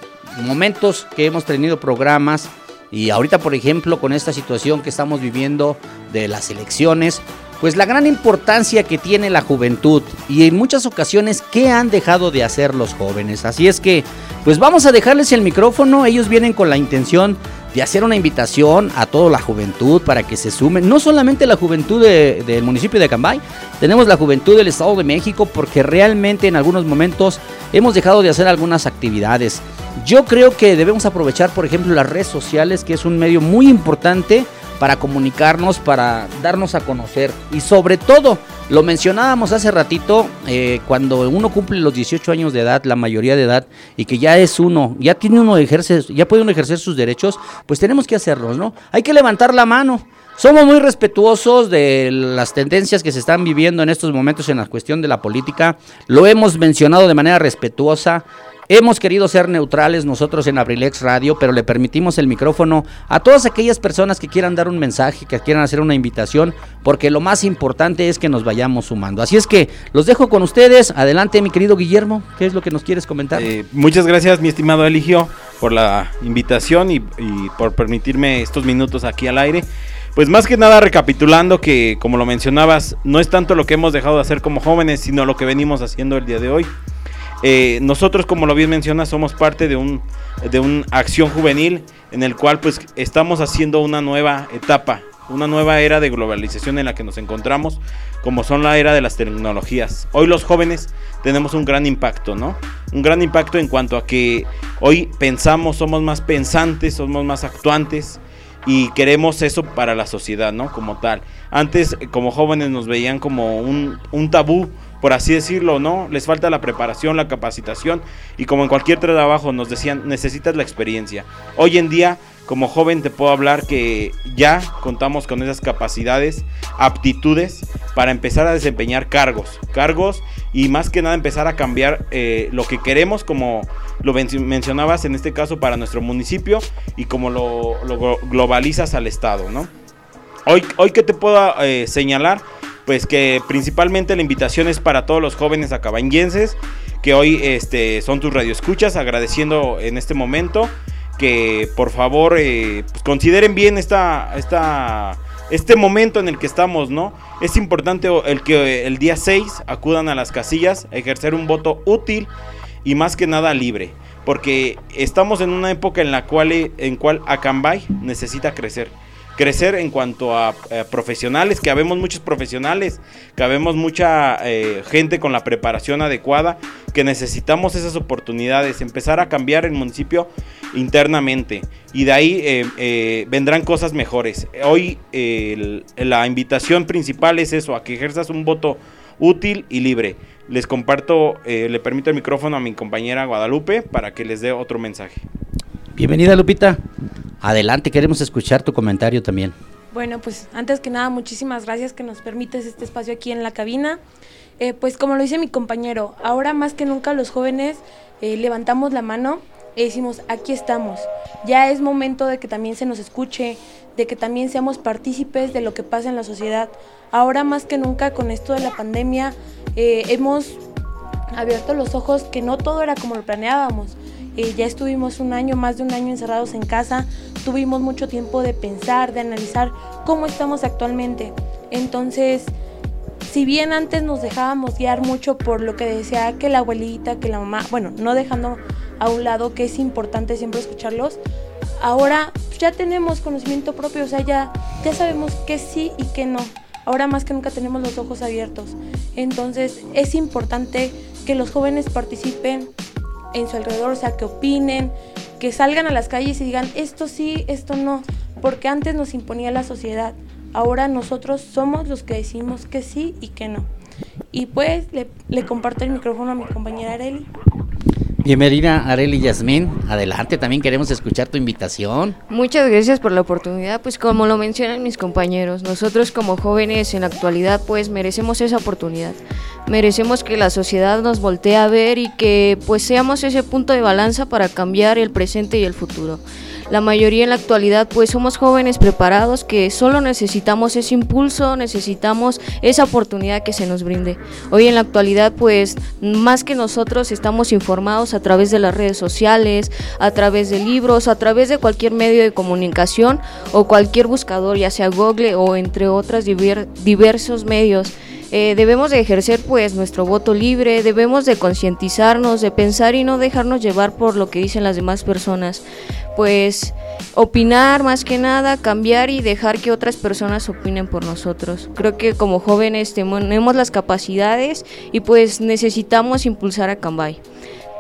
momentos que hemos tenido programas y ahorita por ejemplo con esta situación que estamos viviendo de las elecciones, pues la gran importancia que tiene la juventud y en muchas ocasiones qué han dejado de hacer los jóvenes. Así es que, pues vamos a dejarles el micrófono, ellos vienen con la intención de hacer una invitación a toda la juventud para que se sumen, no solamente la juventud de- del municipio de Acambay, tenemos la juventud del Estado de México porque realmente en algunos momentos hemos dejado de hacer algunas actividades. Yo creo que debemos aprovechar, por ejemplo, las redes sociales, que es un medio muy importante para comunicarnos, para darnos a conocer. Y sobre todo, lo mencionábamos hace ratito, eh, cuando uno cumple los 18 años de edad, la mayoría de edad, y que ya es uno, ya tiene uno ejerce, ya puede uno ejercer sus derechos, pues tenemos que hacerlos, ¿no? Hay que levantar la mano. Somos muy respetuosos de las tendencias que se están viviendo en estos momentos en la cuestión de la política. Lo hemos mencionado de manera respetuosa. Hemos querido ser neutrales nosotros en Abrilex Radio, pero le permitimos el micrófono a todas aquellas personas que quieran dar un mensaje, que quieran hacer una invitación, porque lo más importante es que nos vayamos sumando. Así es que los dejo con ustedes. Adelante, mi querido Guillermo, ¿qué es lo que nos quieres comentar? Eh, muchas gracias, mi estimado Eligio, por la invitación y, y por permitirme estos minutos aquí al aire. Pues más que nada recapitulando que, como lo mencionabas, no es tanto lo que hemos dejado de hacer como jóvenes, sino lo que venimos haciendo el día de hoy. Eh, nosotros, como lo bien mencionas, somos parte de un de una acción juvenil en el cual pues estamos haciendo una nueva etapa, una nueva era de globalización en la que nos encontramos, como son la era de las tecnologías. Hoy los jóvenes tenemos un gran impacto, ¿no? Un gran impacto en cuanto a que hoy pensamos, somos más pensantes, somos más actuantes y queremos eso para la sociedad, ¿no? Como tal. Antes, como jóvenes, nos veían como un, un tabú, por así decirlo, ¿no? Les falta la preparación, la capacitación y como en cualquier trabajo nos decían, necesitas la experiencia. Hoy en día, como joven, te puedo hablar que ya contamos con esas capacidades, aptitudes para empezar a desempeñar cargos, cargos y más que nada empezar a cambiar eh, lo que queremos, como lo men- mencionabas en este caso para nuestro municipio y como lo, lo glo- globalizas al estado, ¿no? Hoy, hoy que te puedo eh, señalar, pues que principalmente la invitación es para todos los jóvenes acabañenses que hoy este, son tus radioescuchas, agradeciendo en este momento que por favor eh, pues consideren bien esta, esta, este momento en el que estamos, ¿no? Es importante el que el día 6 acudan a las casillas a ejercer un voto útil y más que nada libre, porque estamos en una época en la cual, en cual Acambay necesita crecer crecer en cuanto a eh, profesionales, que habemos muchos profesionales, que habemos mucha eh, gente con la preparación adecuada, que necesitamos esas oportunidades, empezar a cambiar el municipio internamente y de ahí eh, eh, vendrán cosas mejores. Hoy la invitación principal es eso, a que ejerzas un voto útil y libre. Les comparto, le permito el micrófono a mi compañera Guadalupe para que les dé otro mensaje. Bienvenida, Lupita. Adelante, queremos escuchar tu comentario también. Bueno, pues antes que nada, muchísimas gracias que nos permites este espacio aquí en la cabina. Eh, pues como lo dice mi compañero, ahora más que nunca los jóvenes eh, levantamos la mano y decimos, aquí estamos. Ya es momento de que también se nos escuche, de que también seamos partícipes de lo que pasa en la sociedad. Ahora más que nunca con esto de la pandemia eh, hemos abierto los ojos que no todo era como lo planeábamos. Eh, ya estuvimos un año, más de un año encerrados en casa, tuvimos mucho tiempo de pensar, de analizar cómo estamos actualmente. Entonces, si bien antes nos dejábamos guiar mucho por lo que decía que la abuelita, que la mamá, bueno, no dejando a un lado que es importante siempre escucharlos, ahora ya tenemos conocimiento propio, o sea, ya, ya sabemos qué sí y qué no. Ahora más que nunca tenemos los ojos abiertos. Entonces es importante que los jóvenes participen en su alrededor, o sea, que opinen, que salgan a las calles y digan esto sí, esto no, porque antes nos imponía la sociedad. Ahora nosotros somos los que decimos que sí y que no. Y pues le, le comparto el micrófono a mi compañera Areli. Bienvenida Areli Yasmín, adelante, también queremos escuchar tu invitación. Muchas gracias por la oportunidad, pues como lo mencionan mis compañeros, nosotros como jóvenes en la actualidad pues merecemos esa oportunidad, merecemos que la sociedad nos voltee a ver y que pues seamos ese punto de balanza para cambiar el presente y el futuro. La mayoría en la actualidad pues somos jóvenes preparados que solo necesitamos ese impulso, necesitamos esa oportunidad que se nos brinde. Hoy en la actualidad pues más que nosotros estamos informados a través de las redes sociales, a través de libros, a través de cualquier medio de comunicación o cualquier buscador, ya sea Google o entre otros diversos medios. Eh, debemos de ejercer pues nuestro voto libre, debemos de concientizarnos, de pensar y no dejarnos llevar por lo que dicen las demás personas. Pues opinar más que nada, cambiar y dejar que otras personas opinen por nosotros. Creo que como jóvenes tenemos las capacidades y pues necesitamos impulsar a Cambay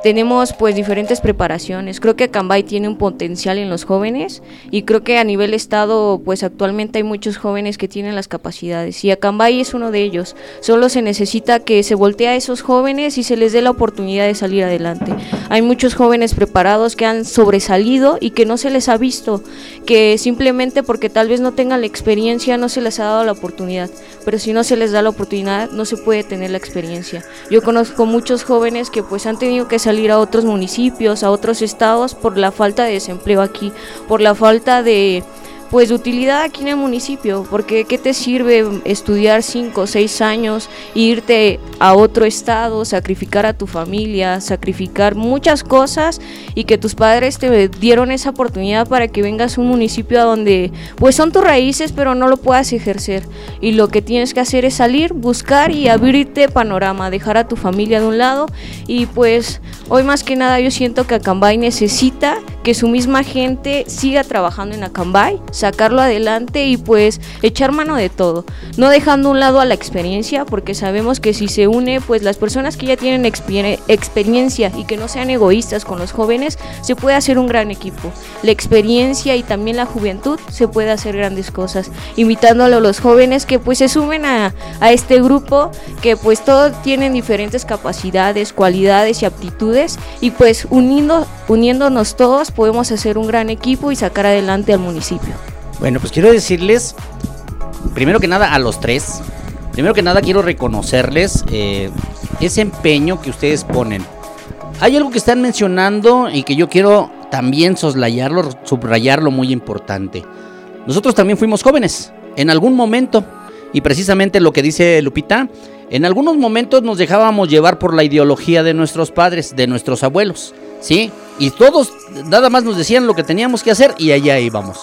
tenemos pues diferentes preparaciones. Creo que Acambay tiene un potencial en los jóvenes y creo que a nivel estado pues actualmente hay muchos jóvenes que tienen las capacidades y Acambay es uno de ellos. Solo se necesita que se voltee a esos jóvenes y se les dé la oportunidad de salir adelante. Hay muchos jóvenes preparados que han sobresalido y que no se les ha visto, que simplemente porque tal vez no tengan la experiencia no se les ha dado la oportunidad, pero si no se les da la oportunidad no se puede tener la experiencia. Yo conozco muchos jóvenes que pues han tenido que salir a otros municipios, a otros estados por la falta de desempleo aquí, por la falta de pues utilidad aquí en el municipio, porque ¿qué te sirve estudiar 5 o 6 años, irte a otro estado, sacrificar a tu familia, sacrificar muchas cosas y que tus padres te dieron esa oportunidad para que vengas a un municipio a donde pues son tus raíces pero no lo puedas ejercer y lo que tienes que hacer es salir, buscar y abrirte panorama, dejar a tu familia de un lado y pues hoy más que nada yo siento que Acambay necesita que su misma gente siga trabajando en Acambay, sacarlo adelante y pues echar mano de todo, no dejando un lado a la experiencia, porque sabemos que si se une, pues las personas que ya tienen experiencia y que no sean egoístas con los jóvenes, se puede hacer un gran equipo. La experiencia y también la juventud se puede hacer grandes cosas, invitándolo a los jóvenes que pues se sumen a, a este grupo, que pues todos tienen diferentes capacidades, cualidades y aptitudes y pues uniendo, uniéndonos todos podemos hacer un gran equipo y sacar adelante al municipio. Bueno, pues quiero decirles, primero que nada, a los tres, primero que nada quiero reconocerles eh, ese empeño que ustedes ponen. Hay algo que están mencionando y que yo quiero también soslayarlo, subrayarlo muy importante. Nosotros también fuimos jóvenes, en algún momento, y precisamente lo que dice Lupita, en algunos momentos nos dejábamos llevar por la ideología de nuestros padres, de nuestros abuelos, ¿sí? Y todos nada más nos decían lo que teníamos que hacer y allá íbamos.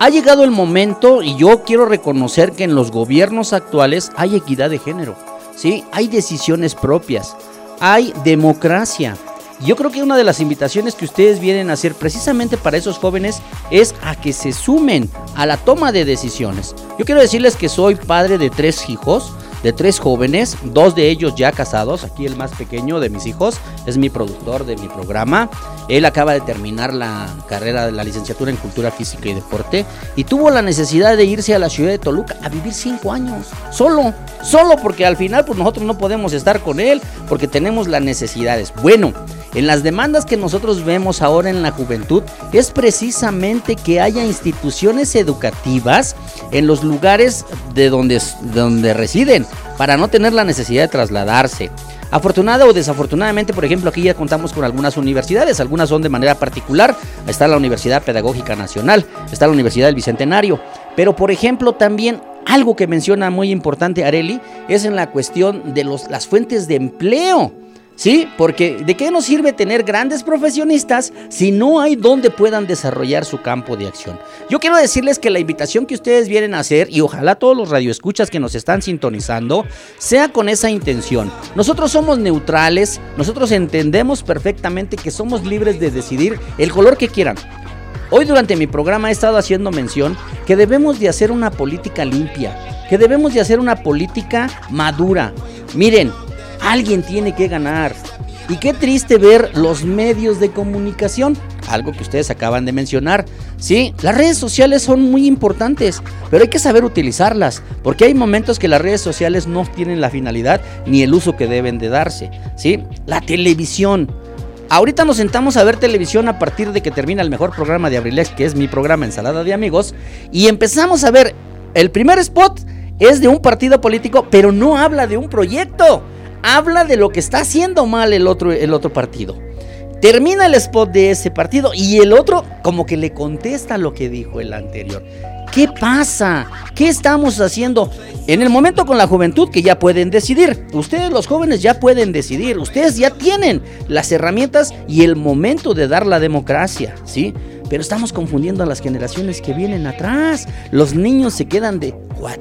Ha llegado el momento y yo quiero reconocer que en los gobiernos actuales hay equidad de género, ¿sí? Hay decisiones propias, hay democracia. Yo creo que una de las invitaciones que ustedes vienen a hacer precisamente para esos jóvenes es a que se sumen a la toma de decisiones. Yo quiero decirles que soy padre de tres hijos, de tres jóvenes, dos de ellos ya casados. Aquí el más pequeño de mis hijos es mi productor de mi programa. Él acaba de terminar la carrera de la licenciatura en Cultura Física y Deporte y tuvo la necesidad de irse a la ciudad de Toluca a vivir cinco años, solo, solo porque al final pues nosotros no podemos estar con él porque tenemos las necesidades. Bueno, en las demandas que nosotros vemos ahora en la juventud es precisamente que haya instituciones educativas en los lugares de donde, de donde residen para no tener la necesidad de trasladarse. Afortunada o desafortunadamente, por ejemplo, aquí ya contamos con algunas universidades, algunas son de manera particular, está la Universidad Pedagógica Nacional, está la Universidad del Bicentenario, pero por ejemplo también algo que menciona muy importante Areli es en la cuestión de los, las fuentes de empleo. ¿Sí? Porque ¿de qué nos sirve tener grandes profesionistas si no hay donde puedan desarrollar su campo de acción? Yo quiero decirles que la invitación que ustedes vienen a hacer, y ojalá todos los radioescuchas que nos están sintonizando, sea con esa intención. Nosotros somos neutrales, nosotros entendemos perfectamente que somos libres de decidir el color que quieran. Hoy durante mi programa he estado haciendo mención que debemos de hacer una política limpia, que debemos de hacer una política madura. Miren, alguien tiene que ganar. Y qué triste ver los medios de comunicación, algo que ustedes acaban de mencionar. Sí, las redes sociales son muy importantes, pero hay que saber utilizarlas, porque hay momentos que las redes sociales no tienen la finalidad ni el uso que deben de darse. Sí, la televisión. Ahorita nos sentamos a ver televisión a partir de que termina el mejor programa de Abrilex, que es mi programa Ensalada de Amigos, y empezamos a ver el primer spot es de un partido político, pero no habla de un proyecto habla de lo que está haciendo mal el otro, el otro partido. Termina el spot de ese partido y el otro como que le contesta lo que dijo el anterior. ¿Qué pasa? ¿Qué estamos haciendo? En el momento con la juventud que ya pueden decidir. Ustedes los jóvenes ya pueden decidir. Ustedes ya tienen las herramientas y el momento de dar la democracia, ¿sí? Pero estamos confundiendo a las generaciones que vienen atrás. Los niños se quedan de what?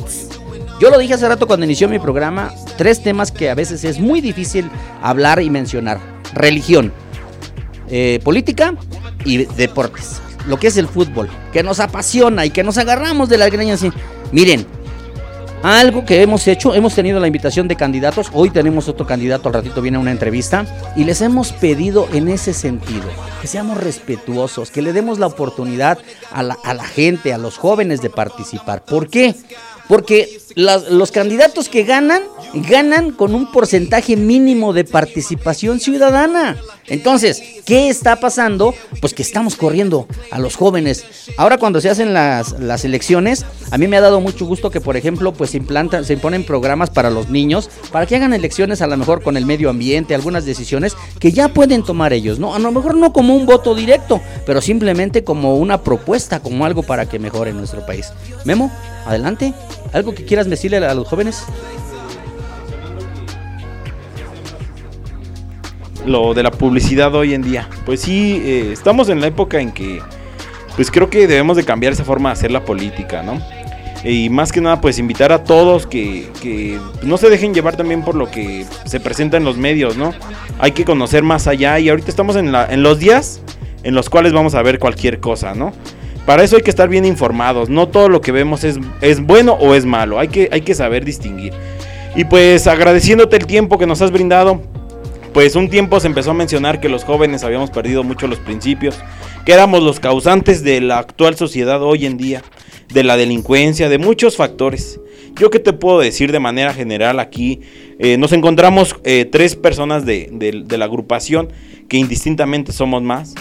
Yo lo dije hace rato cuando inició mi programa, tres temas que a veces es muy difícil hablar y mencionar. Religión, eh, política y deportes. Lo que es el fútbol, que nos apasiona y que nos agarramos de la greña. Miren, algo que hemos hecho, hemos tenido la invitación de candidatos, hoy tenemos otro candidato, al ratito viene una entrevista, y les hemos pedido en ese sentido, que seamos respetuosos, que le demos la oportunidad a la, a la gente, a los jóvenes de participar. ¿Por qué? Porque los candidatos que ganan, ganan con un porcentaje mínimo de participación ciudadana. Entonces, ¿qué está pasando? Pues que estamos corriendo a los jóvenes. Ahora cuando se hacen las, las elecciones, a mí me ha dado mucho gusto que, por ejemplo, pues se implantan, se imponen programas para los niños, para que hagan elecciones a lo mejor con el medio ambiente, algunas decisiones que ya pueden tomar ellos, ¿no? A lo mejor no como un voto directo, pero simplemente como una propuesta, como algo para que mejore nuestro país. Memo, adelante. ¿Algo que quieras decirle a los jóvenes? Lo de la publicidad hoy en día. Pues sí, eh, estamos en la época en que, pues creo que debemos de cambiar esa forma de hacer la política, ¿no? Y más que nada, pues invitar a todos que, que no se dejen llevar también por lo que se presenta en los medios, ¿no? Hay que conocer más allá y ahorita estamos en, la, en los días en los cuales vamos a ver cualquier cosa, ¿no? Para eso hay que estar bien informados. No todo lo que vemos es, es bueno o es malo. Hay que, hay que saber distinguir. Y pues agradeciéndote el tiempo que nos has brindado. Pues un tiempo se empezó a mencionar que los jóvenes habíamos perdido mucho los principios, que éramos los causantes de la actual sociedad hoy en día, de la delincuencia, de muchos factores. Yo que te puedo decir de manera general aquí, eh, nos encontramos eh, tres personas de, de la agrupación que indistintamente somos más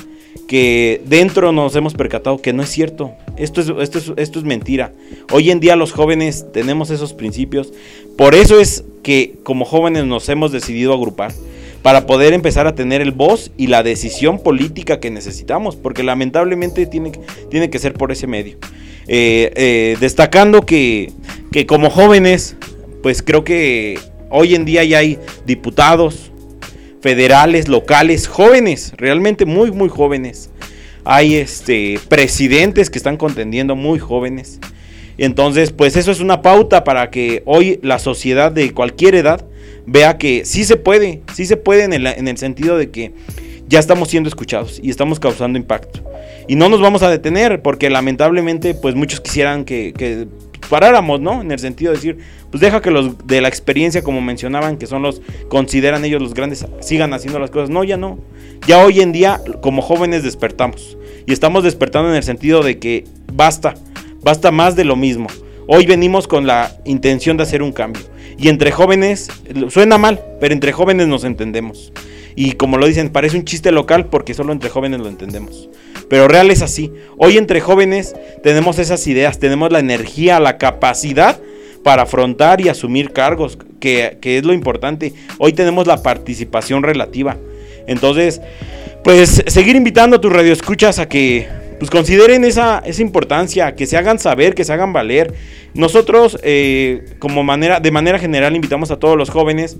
que dentro nos hemos percatado que no es cierto. Esto es, esto es, esto es mentira. Hoy en día los jóvenes tenemos esos principios. Por eso es que como jóvenes nos hemos decidido agrupar para poder empezar a tener el voz y la decisión política que necesitamos, porque lamentablemente tiene, tiene que ser por ese medio. Eh, eh, destacando que, que como jóvenes, pues creo que hoy en día ya hay diputados, federales, locales, jóvenes, realmente muy, muy jóvenes. Hay este, presidentes que están contendiendo muy jóvenes. Entonces, pues eso es una pauta para que hoy la sociedad de cualquier edad vea que sí se puede, sí se puede en el, en el sentido de que ya estamos siendo escuchados y estamos causando impacto. Y no nos vamos a detener porque lamentablemente pues muchos quisieran que, que paráramos, ¿no? En el sentido de decir, pues deja que los de la experiencia, como mencionaban, que son los, consideran ellos los grandes, sigan haciendo las cosas. No, ya no. Ya hoy en día, como jóvenes, despertamos. Y estamos despertando en el sentido de que basta, basta más de lo mismo. Hoy venimos con la intención de hacer un cambio. Y entre jóvenes, suena mal, pero entre jóvenes nos entendemos. Y como lo dicen, parece un chiste local porque solo entre jóvenes lo entendemos. Pero real es así. Hoy entre jóvenes tenemos esas ideas, tenemos la energía, la capacidad para afrontar y asumir cargos, que, que es lo importante. Hoy tenemos la participación relativa. Entonces, pues seguir invitando a tus radioescuchas a que pues consideren esa, esa importancia, que se hagan saber, que se hagan valer. Nosotros, eh, como manera, de manera general, invitamos a todos los jóvenes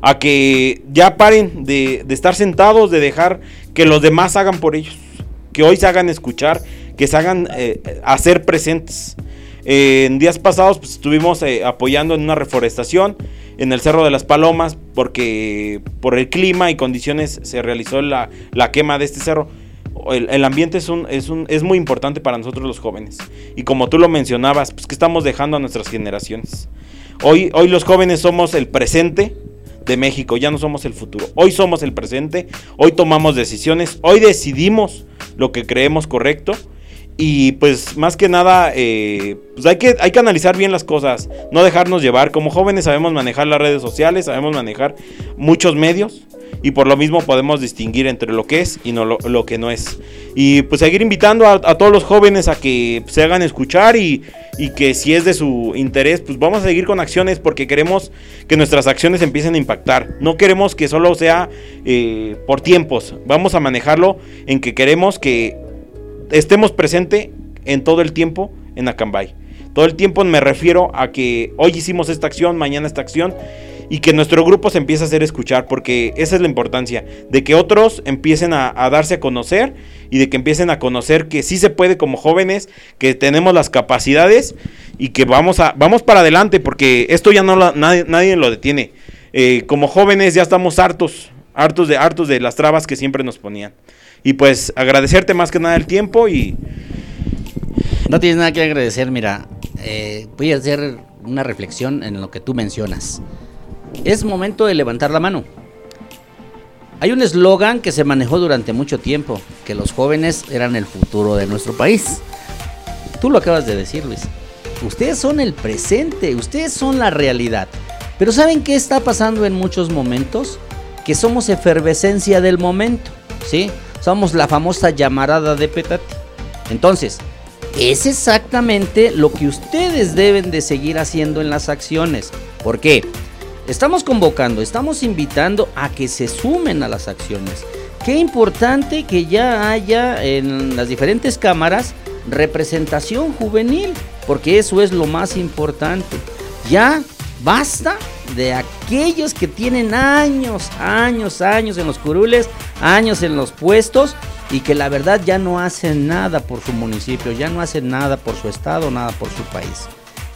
a que ya paren de, de estar sentados, de dejar que los demás hagan por ellos, que hoy se hagan escuchar, que se hagan eh, hacer presentes. Eh, en días pasados pues, estuvimos eh, apoyando en una reforestación en el Cerro de las Palomas porque por el clima y condiciones se realizó la, la quema de este cerro. El, el ambiente es, un, es, un, es muy importante para nosotros los jóvenes. Y como tú lo mencionabas, pues que estamos dejando a nuestras generaciones. Hoy, hoy los jóvenes somos el presente de México, ya no somos el futuro. Hoy somos el presente, hoy tomamos decisiones, hoy decidimos lo que creemos correcto. Y pues más que nada, eh, pues hay que, hay que analizar bien las cosas, no dejarnos llevar. Como jóvenes sabemos manejar las redes sociales, sabemos manejar muchos medios y por lo mismo podemos distinguir entre lo que es y no lo, que no es. Y pues seguir invitando a, a todos los jóvenes a que se hagan escuchar y, y, que si es de su interés, pues vamos a seguir con acciones porque queremos que nuestras acciones empiecen a impactar. No queremos que solo sea eh, por tiempos, vamos a manejarlo en que queremos que estemos presente en todo el tiempo en Acambay. Todo el tiempo me refiero a que hoy hicimos esta acción, mañana esta acción y que nuestro grupo se empiece a hacer escuchar, porque esa es la importancia, de que otros empiecen a, darse a conocer y de que empiecen a conocer que sí se puede como jóvenes, que tenemos las capacidades y que vamos, a, vamos para adelante, porque esto ya no lo, nadie, nadie, lo detiene. Eh, como jóvenes ya estamos hartos, hartos de, hartos de las trabas que siempre nos ponían. Y pues agradecerte más que nada el tiempo y... No tienes nada que agradecer, mira, eh, voy a hacer una reflexión en lo que tú mencionas. Es momento de levantar la mano. Hay un eslogan que se manejó durante mucho tiempo, que los jóvenes eran el futuro de nuestro país. Tú lo acabas de decir, Luis. Ustedes son el presente, ustedes son la realidad. Pero ¿saben qué está pasando en muchos momentos? Que somos efervescencia del momento, ¿sí? Somos la famosa llamarada de petate. Entonces, es exactamente lo que ustedes deben de seguir haciendo en las acciones. ¿Por qué? Estamos convocando, estamos invitando a que se sumen a las acciones. Qué importante que ya haya en las diferentes cámaras representación juvenil, porque eso es lo más importante. Ya basta de aquellos que tienen años, años, años en los curules, años en los puestos y que la verdad ya no hacen nada por su municipio, ya no hacen nada por su estado, nada por su país.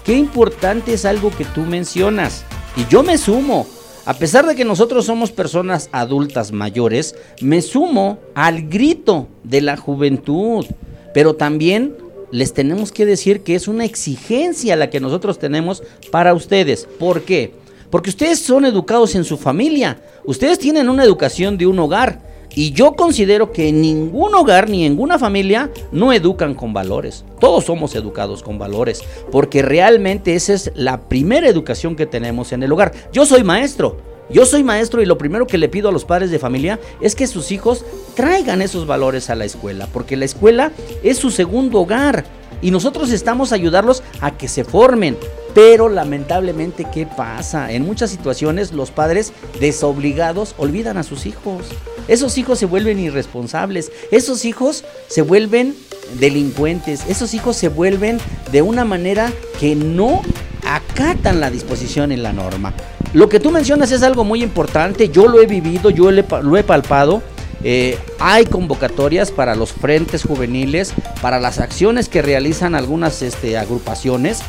Qué importante es algo que tú mencionas. Y yo me sumo. A pesar de que nosotros somos personas adultas mayores, me sumo al grito de la juventud. Pero también les tenemos que decir que es una exigencia la que nosotros tenemos para ustedes. ¿Por qué? Porque ustedes son educados en su familia. Ustedes tienen una educación de un hogar. Y yo considero que en ningún hogar ni ninguna familia no educan con valores. Todos somos educados con valores, porque realmente esa es la primera educación que tenemos en el hogar. Yo soy maestro, yo soy maestro y lo primero que le pido a los padres de familia es que sus hijos traigan esos valores a la escuela, porque la escuela es su segundo hogar y nosotros estamos a ayudarlos a que se formen. Pero lamentablemente, ¿qué pasa? En muchas situaciones los padres desobligados olvidan a sus hijos. Esos hijos se vuelven irresponsables, esos hijos se vuelven delincuentes, esos hijos se vuelven de una manera que no acatan la disposición en la norma. Lo que tú mencionas es algo muy importante, yo lo he vivido, yo lo he palpado. Eh, hay convocatorias para los frentes juveniles, para las acciones que realizan algunas este, agrupaciones,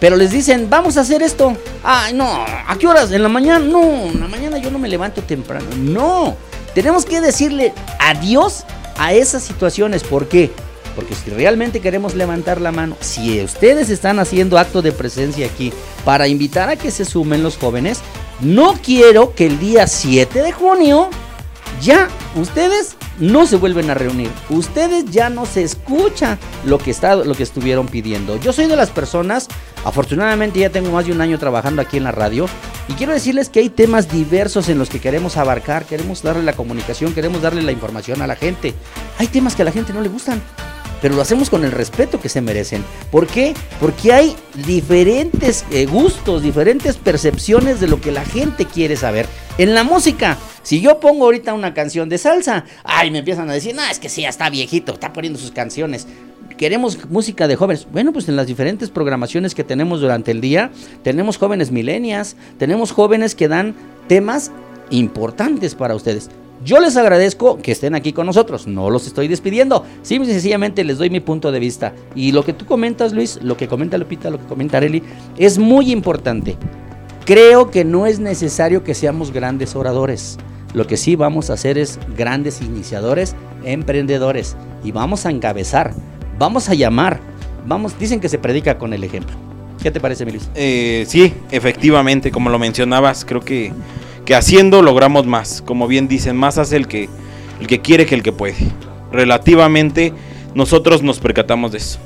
pero les dicen, vamos a hacer esto. Ay, no, ¿a qué horas? ¿En la mañana? No, en la mañana yo no me levanto temprano. No, tenemos que decirle adiós a esas situaciones. ¿Por qué? Porque si realmente queremos levantar la mano, si ustedes están haciendo acto de presencia aquí para invitar a que se sumen los jóvenes, no quiero que el día 7 de junio ya ustedes no se vuelven a reunir. Ustedes ya no se escucha lo que, está, lo que estuvieron pidiendo. Yo soy de las personas, afortunadamente ya tengo más de un año trabajando aquí en la radio, y quiero decirles que hay temas diversos en los que queremos abarcar, queremos darle la comunicación, queremos darle la información a la gente. Hay temas que a la gente no le gustan pero lo hacemos con el respeto que se merecen. ¿Por qué? Porque hay diferentes eh, gustos, diferentes percepciones de lo que la gente quiere saber. En la música, si yo pongo ahorita una canción de salsa, ay, me empiezan a decir, no, es que sí, ya está viejito, está poniendo sus canciones. Queremos música de jóvenes. Bueno, pues en las diferentes programaciones que tenemos durante el día, tenemos jóvenes milenias, tenemos jóvenes que dan temas importantes para ustedes. Yo les agradezco que estén aquí con nosotros, no los estoy despidiendo, simple y sencillamente les doy mi punto de vista. Y lo que tú comentas, Luis, lo que comenta Lupita, lo que comenta Areli, es muy importante. Creo que no es necesario que seamos grandes oradores. Lo que sí vamos a hacer es grandes iniciadores, emprendedores. Y vamos a encabezar, vamos a llamar, vamos, dicen que se predica con el ejemplo. ¿Qué te parece, mi Luis? Eh, sí, efectivamente, como lo mencionabas, creo que que haciendo logramos más. Como bien dicen, más hace el que, el que quiere que el que puede. Relativamente nosotros nos percatamos de eso.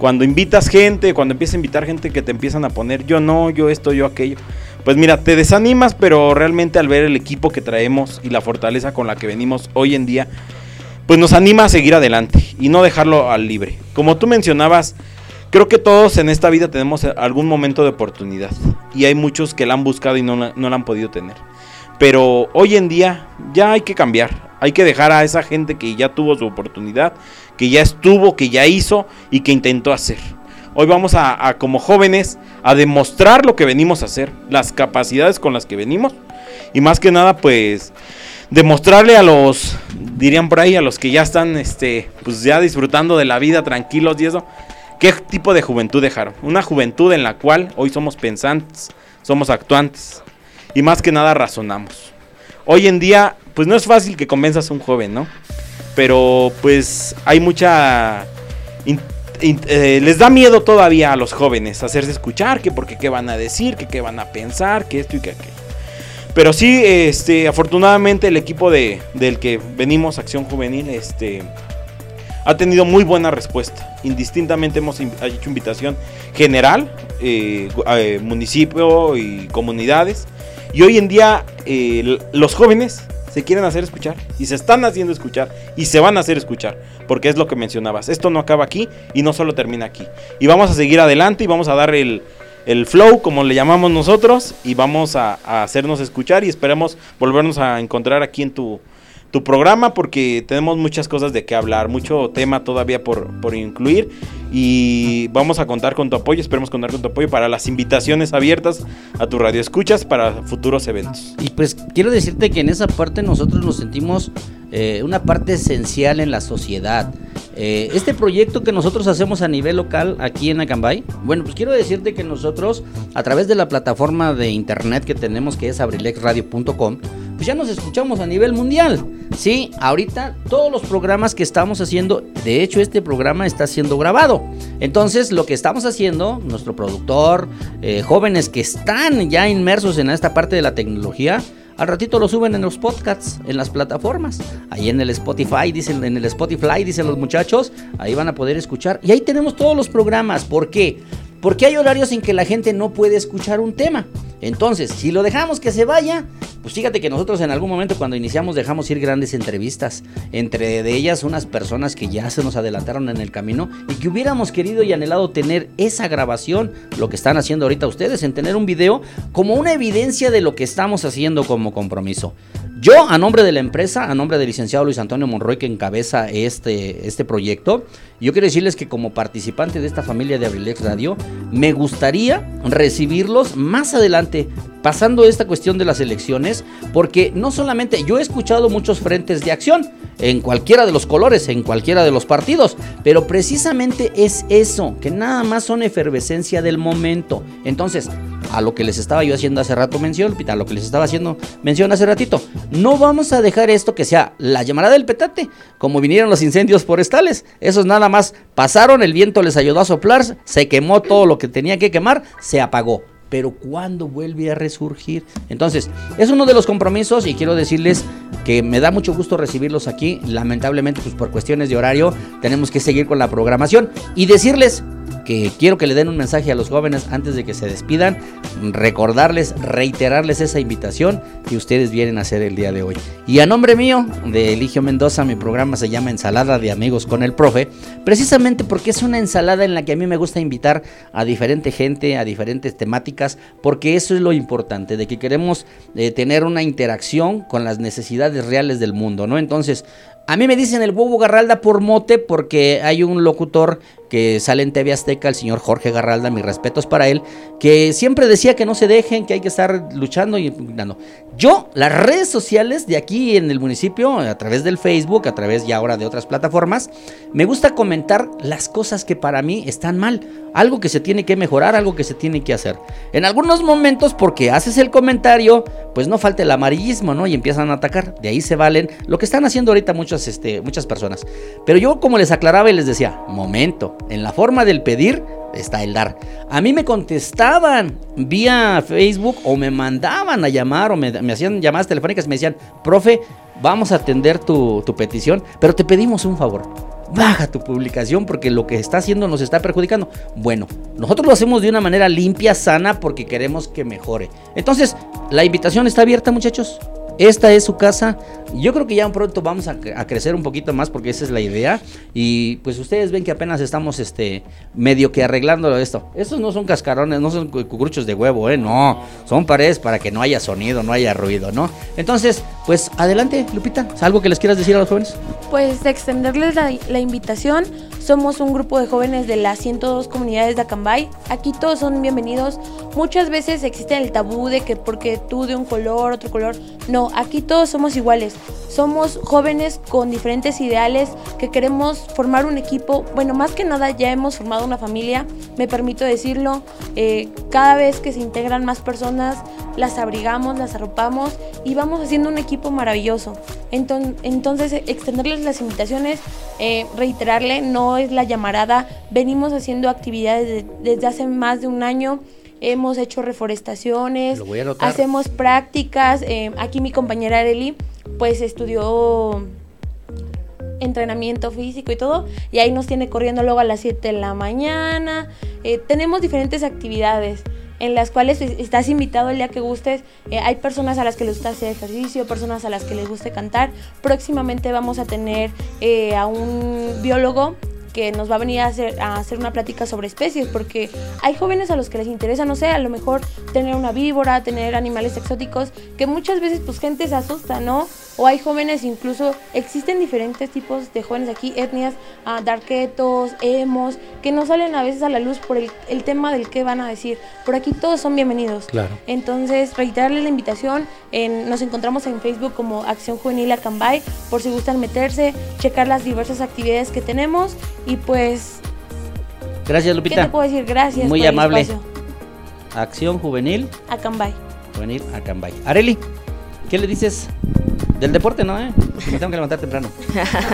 Cuando invitas gente, cuando empiezas a invitar gente que te empiezan a poner yo no, yo esto, yo aquello. Pues mira, te desanimas, pero realmente al ver el equipo que traemos y la fortaleza con la que venimos hoy en día, pues nos anima a seguir adelante y no dejarlo al libre. Como tú mencionabas, creo que todos en esta vida tenemos algún momento de oportunidad y hay muchos que la han buscado y no, no la han podido tener. Pero hoy en día ya hay que cambiar. Hay que dejar a esa gente que ya tuvo su oportunidad, que ya estuvo, que ya hizo y que intentó hacer. Hoy vamos a, como jóvenes a demostrar lo que venimos a hacer, las capacidades con las que venimos y más que nada pues demostrarle a los dirían por ahí a los que ya están este pues ya disfrutando de la vida tranquilos y eso qué tipo de juventud dejaron. Una juventud en la cual hoy somos pensantes, somos actuantes, y más que nada razonamos. Hoy en día, pues no es fácil que convenzas a un joven, ¿no? Pero pues hay mucha... Eh, les da miedo todavía a los jóvenes hacerse escuchar, que porque qué van a decir, que qué van a pensar, que esto y que aquello. Pero sí, este, afortunadamente el equipo de, del que venimos, Acción Juvenil, este, ha tenido muy buena respuesta. Indistintamente hemos hecho invitación general, eh, eh, municipio y comunidades. Y hoy en día eh, los jóvenes se quieren hacer escuchar y se están haciendo escuchar y se van a hacer escuchar, porque es lo que mencionabas. Esto no acaba aquí y no solo termina aquí. Y vamos a seguir adelante y vamos a dar el, flow, como le llamamos nosotros, y vamos a, a hacernos escuchar y esperemos volvernos a encontrar aquí en tu tu programa porque tenemos muchas cosas de qué hablar, mucho tema todavía por, por incluir y vamos a contar con tu apoyo, esperemos contar con tu apoyo para las invitaciones abiertas a tu radio escuchas para futuros eventos. Y pues quiero decirte que en esa parte nosotros nos sentimos eh, una parte esencial en la sociedad. Eh, este proyecto que nosotros hacemos a nivel local aquí en Acambay, bueno, pues quiero decirte que nosotros a través de la plataforma de internet que tenemos que es abrilexradio.com, pues ya nos escuchamos a nivel mundial. Sí, ahorita todos los programas que estamos haciendo, de hecho este programa está siendo grabado. Entonces lo que estamos haciendo, nuestro productor, eh, jóvenes que están ya inmersos en esta parte de la tecnología, al ratito lo suben en los podcasts, en las plataformas. Ahí en el Spotify, dicen, en el Spotify, dicen los muchachos, ahí van a poder escuchar. Y ahí tenemos todos los programas. ¿Por qué? Porque hay horarios en que la gente no puede escuchar un tema. Entonces, si lo dejamos que se vaya, pues fíjate que nosotros en algún momento cuando iniciamos dejamos ir grandes entrevistas, entre de ellas unas personas que ya se nos adelantaron en el camino y que hubiéramos querido y anhelado tener esa grabación, lo que están haciendo ahorita ustedes, en tener un video como una evidencia de lo que estamos haciendo como compromiso. Yo, a nombre de la empresa, a nombre del licenciado Luis Antonio Monroy, que encabeza este, este proyecto, yo quiero decirles que como participante de esta familia de Abrilex Radio, me gustaría recibirlos más adelante, pasando esta cuestión de las elecciones, porque no solamente yo he escuchado muchos frentes de acción, en cualquiera de los colores, en cualquiera de los partidos, pero precisamente es eso, que nada más son efervescencia del momento. Entonces, a lo que les estaba yo haciendo hace rato mención, a lo que les estaba haciendo mención hace ratito, no vamos a dejar esto que sea la llamada del petate, como vinieron los incendios forestales. Esos nada más pasaron, el viento les ayudó a soplar, se quemó todo lo que tenía que quemar, se apagó. pero ¿cuándo vuelve a resurgir? Entonces, es uno de los compromisos y quiero decirles que me da mucho gusto recibirlos aquí. Lamentablemente, pues por cuestiones de horario, tenemos que seguir con la programación y decirles que quiero que le den un mensaje a los jóvenes antes de que se despidan, recordarles, reiterarles esa invitación que ustedes vienen a hacer el día de hoy. Y a nombre mío, de Eligio Mendoza, mi programa se llama Ensalada de Amigos con el Profe, precisamente porque es una ensalada en la que a mí me gusta invitar a diferente gente, a diferentes temáticas, porque eso es lo importante, de que queremos eh, tener una interacción con las necesidades reales del mundo, ¿no? Entonces, a mí me dicen el Bobo Garralda por mote porque hay un locutor que sale en TV Azteca, el señor Jorge Garralda, mis respetos para él, que siempre decía que no se dejen, que hay que estar luchando y no. Yo, las redes sociales de aquí en el municipio, a través del Facebook, a través ya ahora de otras plataformas, me gusta comentar las cosas que para mí están mal, algo que se tiene que mejorar, algo que se tiene que hacer. En algunos momentos, porque haces el comentario, pues no falta el amarillismo, ¿no? Y empiezan a atacar. De ahí se valen lo que están haciendo ahorita muchas, este, muchas personas. Pero yo, como les aclaraba y les decía, momento, en la forma del pedir está el dar. A mí me contestaban vía Facebook o me mandaban a llamar o me, hacían llamadas telefónicas y me decían, profe, vamos a atender tu, tu petición, pero te pedimos un favor. Baja tu publicación porque lo que está haciendo nos está perjudicando. Bueno, nosotros lo hacemos de una manera limpia, sana, porque queremos que mejore. Entonces, la invitación está abierta, muchachos. Esta es su casa. Yo creo que ya pronto vamos a, crecer un poquito más porque esa es la idea. Y pues ustedes ven que apenas estamos este medio que arreglando esto. Estos no son cascarones, no son cucuruchos de huevo, ¿eh? No, son paredes para que no haya sonido, no haya ruido, ¿no? Entonces, pues adelante, Lupita. ¿Algo que les quieras decir a los jóvenes? Pues extenderles la, la invitación. Somos un grupo de jóvenes de las 102 comunidades de Acambay. Aquí todos son bienvenidos. Muchas veces existe el tabú de que porque tú de un color, otro color. No, aquí todos somos iguales. Somos jóvenes con diferentes ideales que queremos formar un equipo. Bueno, más que nada ya hemos formado una familia, me permito decirlo. Eh, cada vez que se integran más personas, las abrigamos, las arropamos y vamos haciendo un equipo maravilloso. Entonces, extenderles las invitaciones, eh, reiterarle, no es la llamarada, venimos haciendo actividades desde hace más de un año hemos hecho reforestaciones, hacemos prácticas. Eh, aquí mi compañera Areli, pues estudió entrenamiento físico y todo, y ahí nos tiene corriendo luego a las 7 de la mañana. Eh, tenemos diferentes actividades en las cuales estás invitado el día que gustes. Eh, hay personas a las que les gusta hacer ejercicio, personas a las que les guste cantar. Próximamente vamos a tener eh, a un biólogo que nos va a venir a hacer, a hacer una plática sobre especies, porque hay jóvenes a los que les interesa, no sé, a lo mejor tener una víbora, tener animales exóticos, que muchas veces pues gente se asusta, ¿no? O hay jóvenes, incluso existen diferentes tipos de jóvenes aquí, etnias, uh, darketos, emos, que no salen a veces a la luz por el, el, tema del que van a decir. Por aquí todos son bienvenidos. Claro. Entonces, reiterarles la invitación, en, nos encontramos en Facebook como Acción Juvenil Acambay, por si gustan meterse, checar las diversas actividades que tenemos y pues... Gracias, Lupita. ¿Qué te puedo decir? Gracias. Muy amable. Acción Juvenil. Acambay. Juvenil Acambay. Areli, ¿qué le dices? Del deporte, ¿no? Eh? Me tengo que levantar temprano.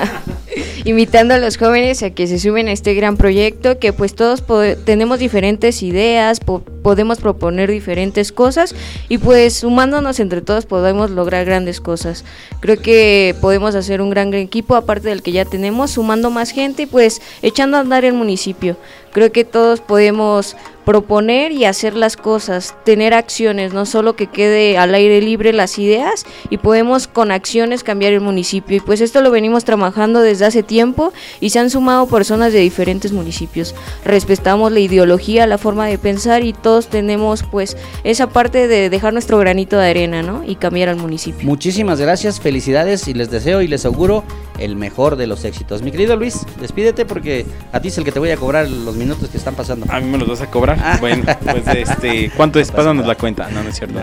Invitando a los jóvenes a que se suben a este gran proyecto, que pues todos tenemos diferentes ideas, podemos proponer diferentes cosas y pues sumándonos entre todos podemos lograr grandes cosas. Creo que podemos hacer un gran equipo aparte del que ya tenemos, sumando más gente y pues echando a andar el municipio. Creo que todos podemos proponer y hacer las cosas, tener acciones, no solo que quede al aire libre las ideas y podemos con acciones cambiar el municipio. Y pues esto lo venimos trabajando desde hace tiempo y se han sumado personas de diferentes municipios. Respetamos la ideología, la forma de pensar y todos tenemos pues esa parte de dejar nuestro granito de arena, ¿no? Y cambiar al municipio. Muchísimas gracias, felicidades y les deseo y les auguro el mejor de los éxitos. Mi querido Luis, despídete porque a ti es el que te voy a cobrar los minutos que están pasando. A mí me los vas a cobrar. Bueno, pues este, ¿cuánto es? Pásanos la cuenta. No, no es cierto.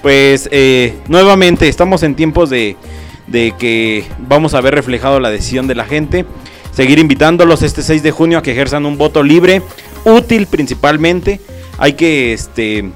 Pues eh, nuevamente estamos en tiempos de, de que vamos a ver reflejado la decisión de la gente. Seguir invitándolos este 6 de junio a que ejerzan un voto libre, útil principalmente. Hay que este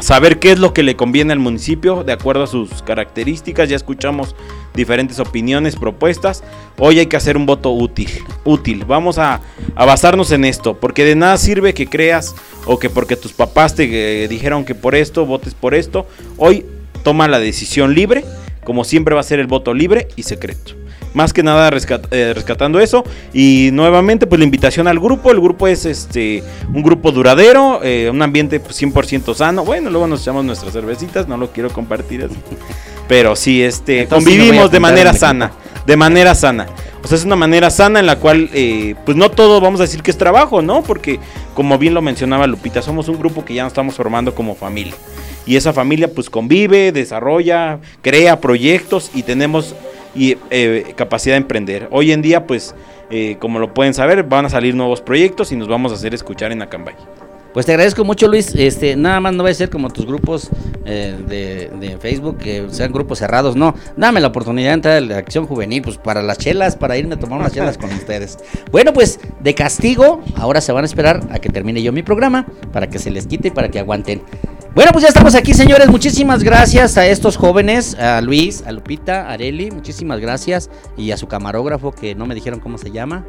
saber qué es lo que le conviene al municipio de acuerdo a sus características. Ya escuchamos diferentes opiniones, propuestas. Hoy hay que hacer un voto útil. útil. Vamos a, basarnos en esto, porque de nada sirve que creas o que porque tus papás te eh, dijeron que por esto, votes por esto. Hoy toma la decisión libre, como siempre va a ser el voto libre y secreto. Más que nada rescat- eh, rescatando eso. Y nuevamente, pues la invitación al grupo. El grupo es este un grupo duradero, eh, un ambiente pues, 100% sano. Bueno, luego nos echamos nuestras cervecitas, no lo quiero compartir así. Pero sí, este, Entonces convivimos de manera sana. De manera sana. O sea, es una manera sana en la cual, eh, pues no todo vamos a decir que es trabajo, ¿no? Porque, como bien lo mencionaba Lupita, somos un grupo que ya nos estamos formando como familia. Y esa familia, pues convive, desarrolla, crea proyectos y tenemos y, eh, capacidad de emprender. Hoy en día, pues, eh, como lo pueden saber, van a salir nuevos proyectos y nos vamos a hacer escuchar en Acambay. Pues te agradezco mucho, Luis. Este, nada más no va a ser como tus grupos eh, de, de Facebook, que sean grupos cerrados. No, dame la oportunidad de entrar a la acción juvenil, pues para las chelas, para irme a tomar unas chelas con ustedes. Bueno, pues de castigo, ahora se van a esperar a que termine yo mi programa, para que se les quite y para que aguanten. Bueno, pues ya estamos aquí, señores. Muchísimas gracias a estos jóvenes, a Luis, a Lupita, a Areli. Muchísimas gracias. Y a su camarógrafo, que no me dijeron cómo se llama.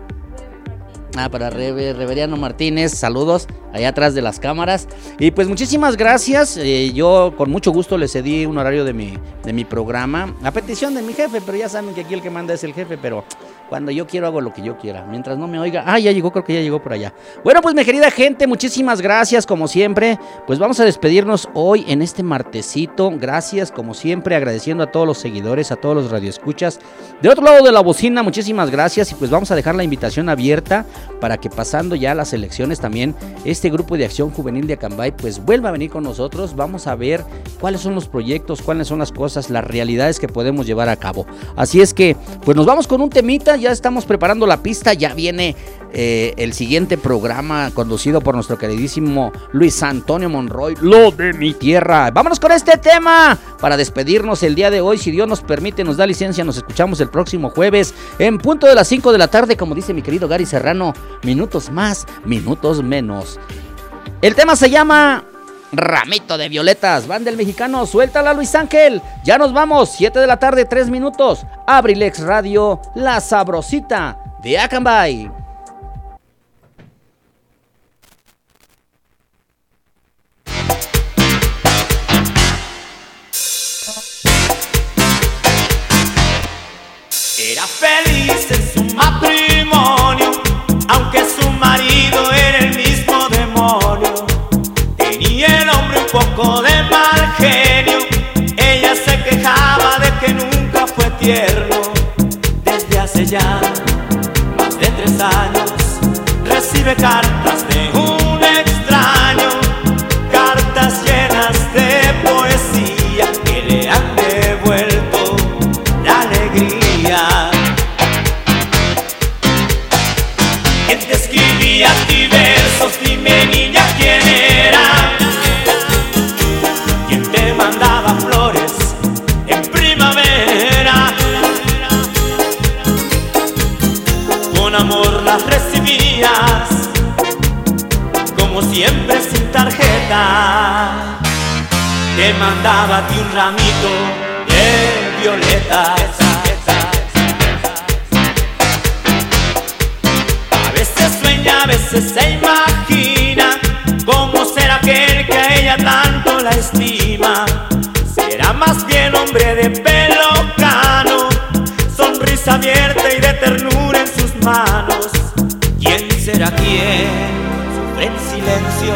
Ah, para Reveriano Martínez, saludos allá atrás de las cámaras. Y pues muchísimas gracias. eh, yo con mucho gusto le cedí un horario de mi, de mi programa. A petición de mi jefe, pero ya saben que aquí el que manda es el jefe, pero cuando yo quiero hago lo que yo quiera. Mientras no me oiga. Ah, ya llegó, creo que ya llegó por allá. Bueno, pues mi querida gente, muchísimas gracias como siempre. Pues vamos a despedirnos hoy en este martesito. Gracias como siempre, agradeciendo a todos los seguidores, a todos los radioescuchas. De otro lado de la bocina, muchísimas gracias. Y pues vamos a dejar la invitación abierta para que pasando ya las elecciones también este grupo de acción juvenil de Acambay pues vuelva a venir con nosotros. Vamos a ver cuáles son los proyectos, cuáles son las cosas, las realidades que podemos llevar a cabo. Así es que pues nos vamos con un temita, ya estamos preparando la pista, ya viene eh, el siguiente programa conducido por nuestro queridísimo Luis Antonio Monroy, lo de mi tierra. Vámonos con este tema para despedirnos el día de hoy. Si Dios nos permite, nos da licencia, nos escuchamos el próximo jueves en punto de las 5 de la tarde, como dice mi querido Gary Serrano, minutos más, minutos menos. El tema se llama Ramito de Violetas, banda del mexicano, suéltala Luis Ángel. Ya nos vamos, 7 de la tarde, 3 minutos. Abrilex Radio, la sabrosita de Acambay. Poco de mal genio, ella se quejaba de que nunca fue tierno. Desde hace ya más de tres años, recibe cartas de siempre sin tarjeta. Te mandaba a ti un ramito de violetas. A veces sueña, a veces se imagina cómo será aquel que a ella tanto la estima. Será más bien hombre de pelo cano, sonrisa abierta y de ternura en sus manos. ¿Quién será sufre en silencio?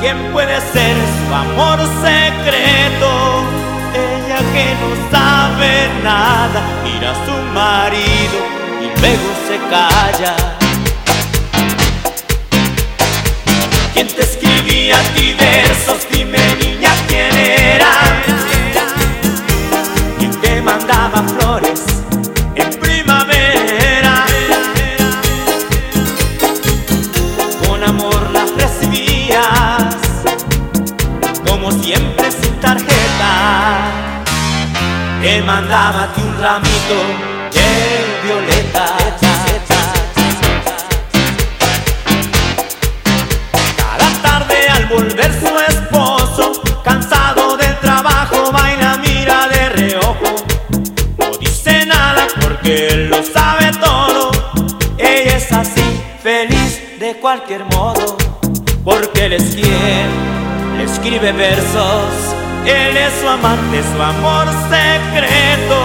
¿Quién puede ser su amor secreto? Ella que no sabe nada, mira a su marido y luego se calla. ¿Quién te escribía a ti versos? Dime niña quién era. Siempre sin tarjeta. Te mandaba a ti un ramito de violetas. Cada tarde al volver su esposo cansado del trabajo, baila, mira de reojo. No dice nada porque él lo sabe todo. Ella es así, feliz de cualquier modo. Porque él es quien le escribe versos. Él es su amante, su amor secreto.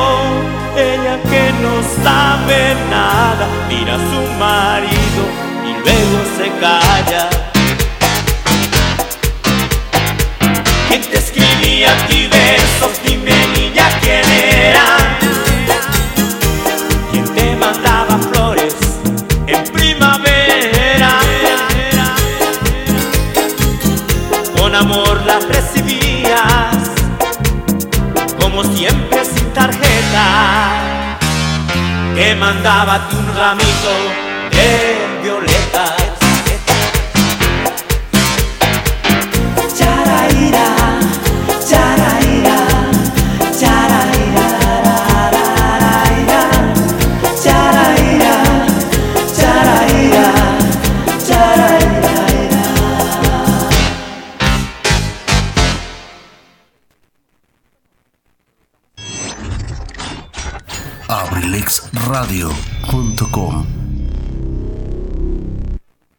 Ella que no sabe nada, mira a su marido y luego se calla. ¿Quién te escribía aquí versos? Dime niña quién era. Recibías, como siempre sin tarjeta. Que mandaba un ramito abrilexradio.com